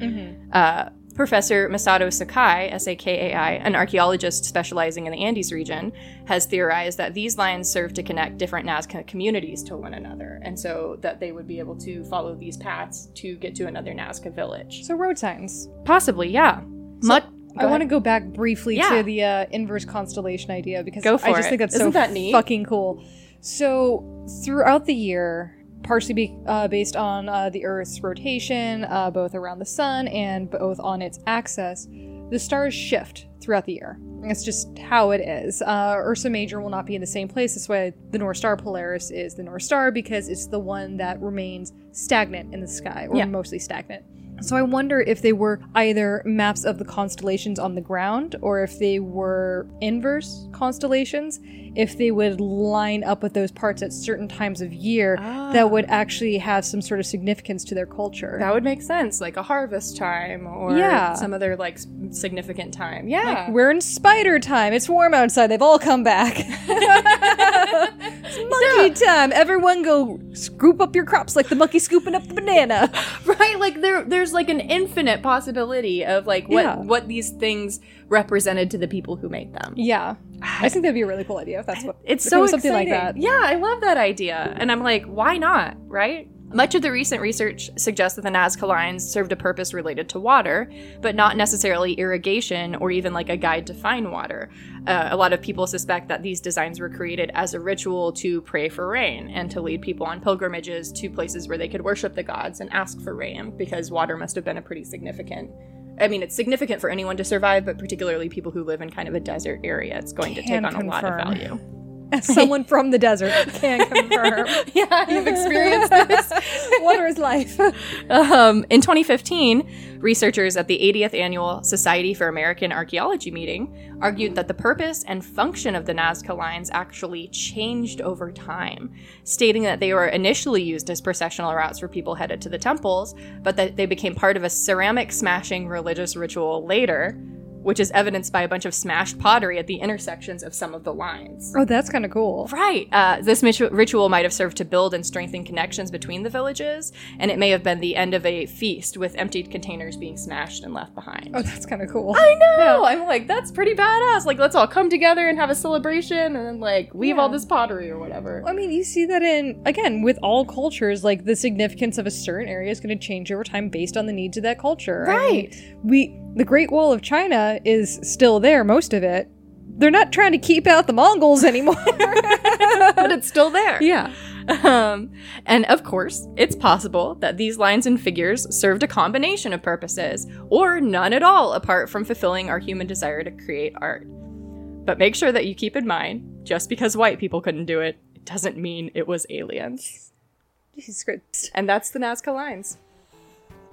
Uh, Professor Masato Sakai, S A K A I, an archaeologist specializing in the Andes region, has theorized that these lines serve to connect different Nazca communities to one another, and so that they would be able to follow these paths to get to another Nazca village. So road signs. Possibly, yeah. Mut- I want to go back briefly Yeah. to the uh, inverse constellation idea because I just it. think that's Isn't so that neat? fucking cool. So throughout the year, partially be, uh, based on uh, the Earth's rotation, uh, both around the sun and both on its axis, the stars shift throughout the year. It's just how it is. Uh, Ursa Major will not be in the same place. That's why the North Star Polaris is the North Star because it's the one that remains stagnant in the sky, or Yeah. mostly stagnant. So I wonder if they were either maps of the constellations on the ground or if they were inverse constellations, if they would line up with those parts at certain times of year that would ah. actually have some sort of significance to their culture. That would make sense, like a harvest time or Yeah. some other like significant time. Yeah. We're in spider time. It's warm outside. They've all come back. it's monkey time. Everyone go scoop up your crops like the monkey scooping up the banana. right, like there there's like an infinite possibility of like what Yeah. what these things represented to the people who made them. Yeah. I think that'd be a really cool idea if that's what It's so something exciting. like that. Yeah, I love that idea. And I'm like, why not, right? Much of the recent research suggests that the Nazca lines served a purpose related to water, but not necessarily irrigation or even like a guide to find water. Uh, a lot of people suspect that these designs were created as a ritual to pray for rain and to lead people on pilgrimages to places where they could worship the gods and ask for rain, because water must have been a pretty significant. I mean, it's significant for anyone to survive, but particularly people who live in kind of a desert area, it's going to take on a lot of value. As someone from the desert can confirm. yeah, you've experienced this. Water is life. Um, in 2015, researchers at the 80th Annual Society for American Archaeology meeting argued that the purpose and function of the Nazca lines actually changed over time, stating that they were initially used as processional routes for people headed to the temples, but that they became part of a ceramic smashing religious ritual later, which is evidenced by a bunch of smashed pottery at the intersections of some of the lines. Oh, that's kind of cool. Right. Uh, this ritual might have served to build and strengthen connections between the villages, and it may have been the end of a feast with emptied containers being smashed and left behind. Oh, that's kind of cool. I know. I'm like, that's pretty badass. Like, let's all come together and have a celebration, and then like weave all this pottery or whatever. I mean, you see that in again with all cultures. Like the significance of a certain area is going to change over time based on the needs of that culture. I mean, Right. we the Great Wall of China is still there. Most of it. They're not trying to keep out the Mongols anymore. but it's still there. yeah. Um, and of course, it's possible that these lines and figures served a combination of purposes, or none at all, apart from fulfilling our human desire to create art. But make sure that you keep in mind just because white people couldn't do it, it doesn't mean it was aliens. Jesus Christ. And that's the Nazca lines.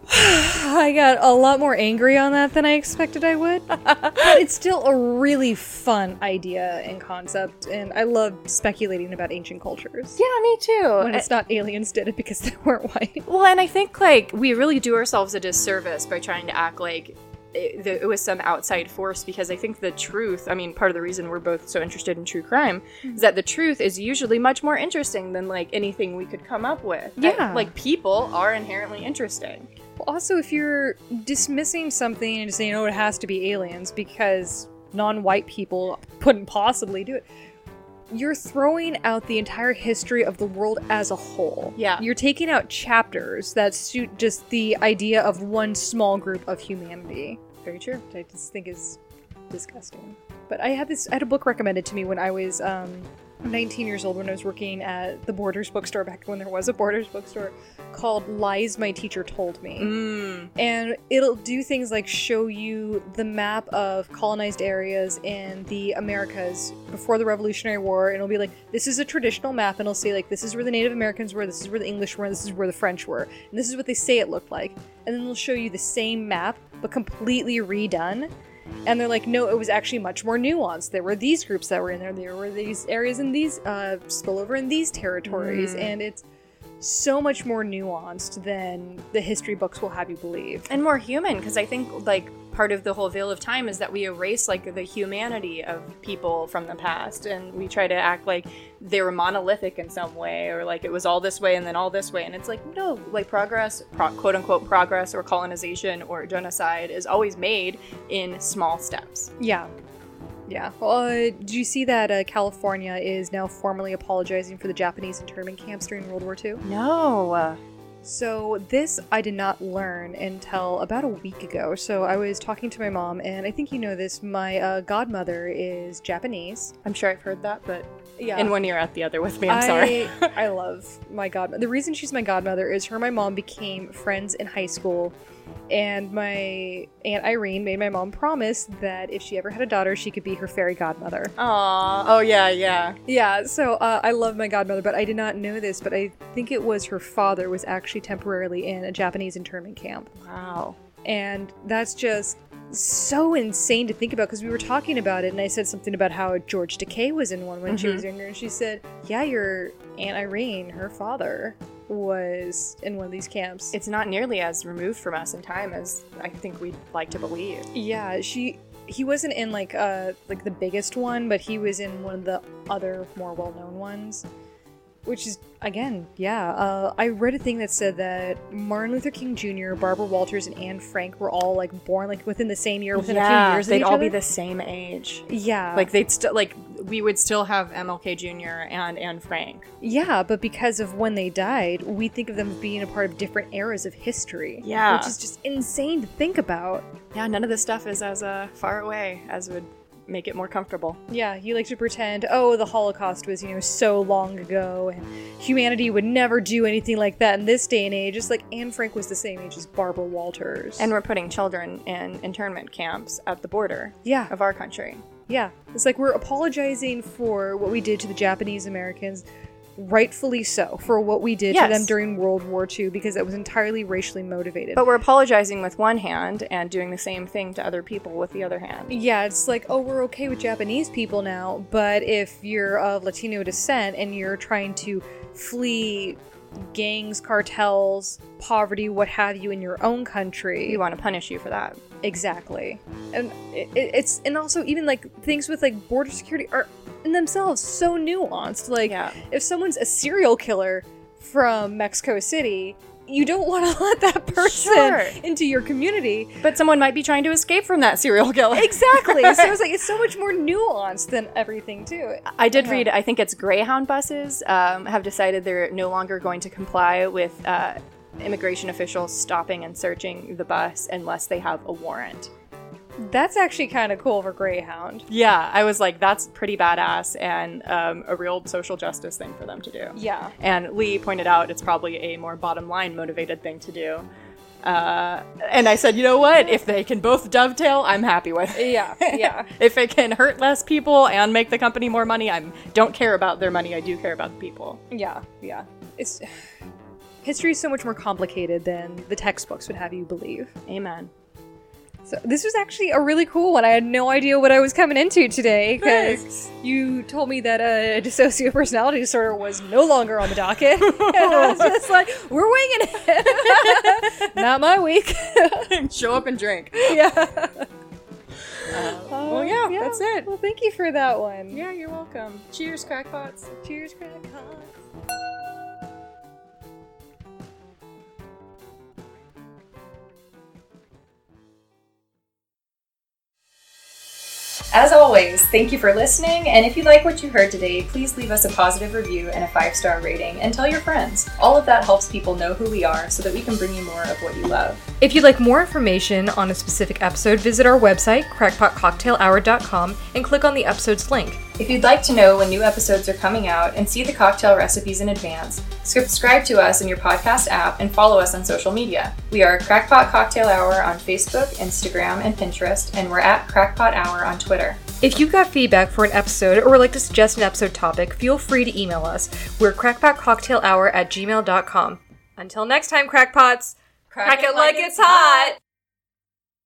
I got a lot more angry on that than I expected I would. but it's still a really fun idea and concept, and I love speculating about ancient cultures. Yeah, me too. When it's not aliens did it because they weren't white. Well, and I think like we really do ourselves a disservice by trying to act like it, it was some outside force because I think the truth, I mean, part of the reason we're both so interested in true crime is that the truth is usually much more interesting than like anything we could come up with. I- Yeah. like people are inherently interesting. Also, if you're dismissing something and saying, oh, it has to be aliens because non white people couldn't possibly do it, you're throwing out the entire history of the world as a whole. Yeah. You're taking out chapters that suit just the idea of one small group of humanity. Very true. I just think is disgusting. But I had this I had a book recommended to me when I was um 19 years old when I was working at the Borders bookstore back when there was a Borders bookstore called Lies My Teacher Told Me. Mm. And it'll do things like show you the map of colonized areas in the Americas before the Revolutionary War. And it'll be like, this is a traditional map. And it'll say, like, this is where the Native Americans were, this is where the English were, this is where the French were. And this is what they say it looked like. And then they'll show you the same map, but completely redone. And they're like, no, it was actually much more nuanced. There were these groups that were in there. There were these areas in these uh, spillover in these territories, and it's so much more nuanced than the history books will have you believe. And more human because I think like part of the whole veil of time is that we erase like the humanity of people from the past and we try to act like they were monolithic in some way or like it was all this way and then all this way and it's like no like progress pro- quote unquote progress or colonization or genocide is always made in small steps Yeah. Yeah. Well, uh, did you see that uh, California is now formally apologizing for the Japanese internment camps during World War II? no So, this I did not learn until about a week ago. So, I was talking to my mom, and I think you know this. My uh, godmother is Japanese. i'm sure i've heard that but Yeah. in one ear out the other with me i'm sorry I, I love my godmother. The reason she's my godmother is her and my mom became friends in high school, and my aunt Irene made my mom promise that if she ever had a daughter, she could be her fairy godmother. Aw. oh yeah yeah Yeah, so uh, I love my godmother, but I did not know this, but I think it was her father was actually temporarily in a Japanese internment camp. wow And that's just so insane to think about because we were talking about it and I said something about how George Takei was in one when she was younger and she said, "Yeah, your Aunt Irene, her father was in one of these camps." it's not nearly as removed from us in time as I think we'd like to believe. yeah, she he wasn't in like uh like the biggest one, but he was in one of the other more well-known ones. Which is again, yeah. Uh, I read a thing that said that Martin Luther King Jr., Barbara Walters, and Anne Frank were all like born like within the same year, within a few years. of they'd all other. be the same age. Yeah. Like they'd still like we would still have MLK Jr. and Anne Frank. yeah, but because of when they died, we think of them being a part of different eras of history. Yeah. Which is just insane to think about. Yeah, none of this stuff is as uh, far away as would make it more comfortable. Yeah, you like to pretend, oh, the Holocaust was, you know, so long ago and humanity would never do anything like that in this day and age. Just like Anne Frank was the same age as Barbara Walters. And we're putting children in internment camps at the border yeah, of our country. yeah. It's like we're apologizing for what we did to the Japanese Americans, rightfully so, for what we did Yes. to them during World War II because it was entirely racially motivated. But we're apologizing with one hand and doing the same thing to other people with the other hand. Yeah, it's like, oh, we're okay with Japanese people now, but if you're of Latino descent and you're trying to flee gangs, cartels, poverty, what have you, in your own country, We want to punish you for that. Exactly. And it, it's and also even like things with like border security are in themselves so nuanced. Like, Yeah. if someone's a serial killer from Mexico City. You don't want to let that person Sure. into your community. But someone might be trying to escape from that serial killer. Exactly. so it's like it's so much more nuanced than everything too. I did Yeah. read, I think it's Greyhound buses um, have decided they're no longer going to comply with uh, immigration officials stopping and searching the bus unless they have a warrant. That's actually kind of cool for Greyhound. Yeah, I was like, that's pretty badass and um, a real social justice thing for them to do. Yeah. And Lee pointed out it's probably a more bottom line motivated thing to do. Uh, and I said, you know what? If they can both dovetail, I'm happy with it. Yeah. Yeah. if it can hurt less people and make the company more money, I don't care about their money. I do care about the people. yeah. Yeah. It's history is so much more complicated than the textbooks would have you believe. Amen. So this was actually a really cool one. I had no idea what I was coming into today because you told me that a dissociative personality disorder was no longer on the docket. and I was just like, we're winging it. Not my week. Show up and drink. yeah. Um, uh, well, yeah, that's it. Well, thank you for that one. Yeah, you're welcome. Cheers, crackpots. Cheers, crackpots. As always, thank you for listening, and if you like what you heard today, please leave us a positive review and a five star rating, and tell your friends. All of that helps people know who we are so that we can bring you more of what you love. If you'd like more information on a specific episode, visit our website, crackpotcocktailhour.com, and click on the episode's link. If you'd like to know when new episodes are coming out and see the cocktail recipes in advance, subscribe to us in your podcast app and follow us on social media. We are Crackpot Cocktail Hour on Facebook, Instagram, and Pinterest, and we're at Crackpot Hour on Twitter. If you've got feedback for an episode or would like to suggest an episode topic, feel free to email us. We're crackpotcocktailhour at gmail.com. Until next time, crackpots, crack, it like it's hot!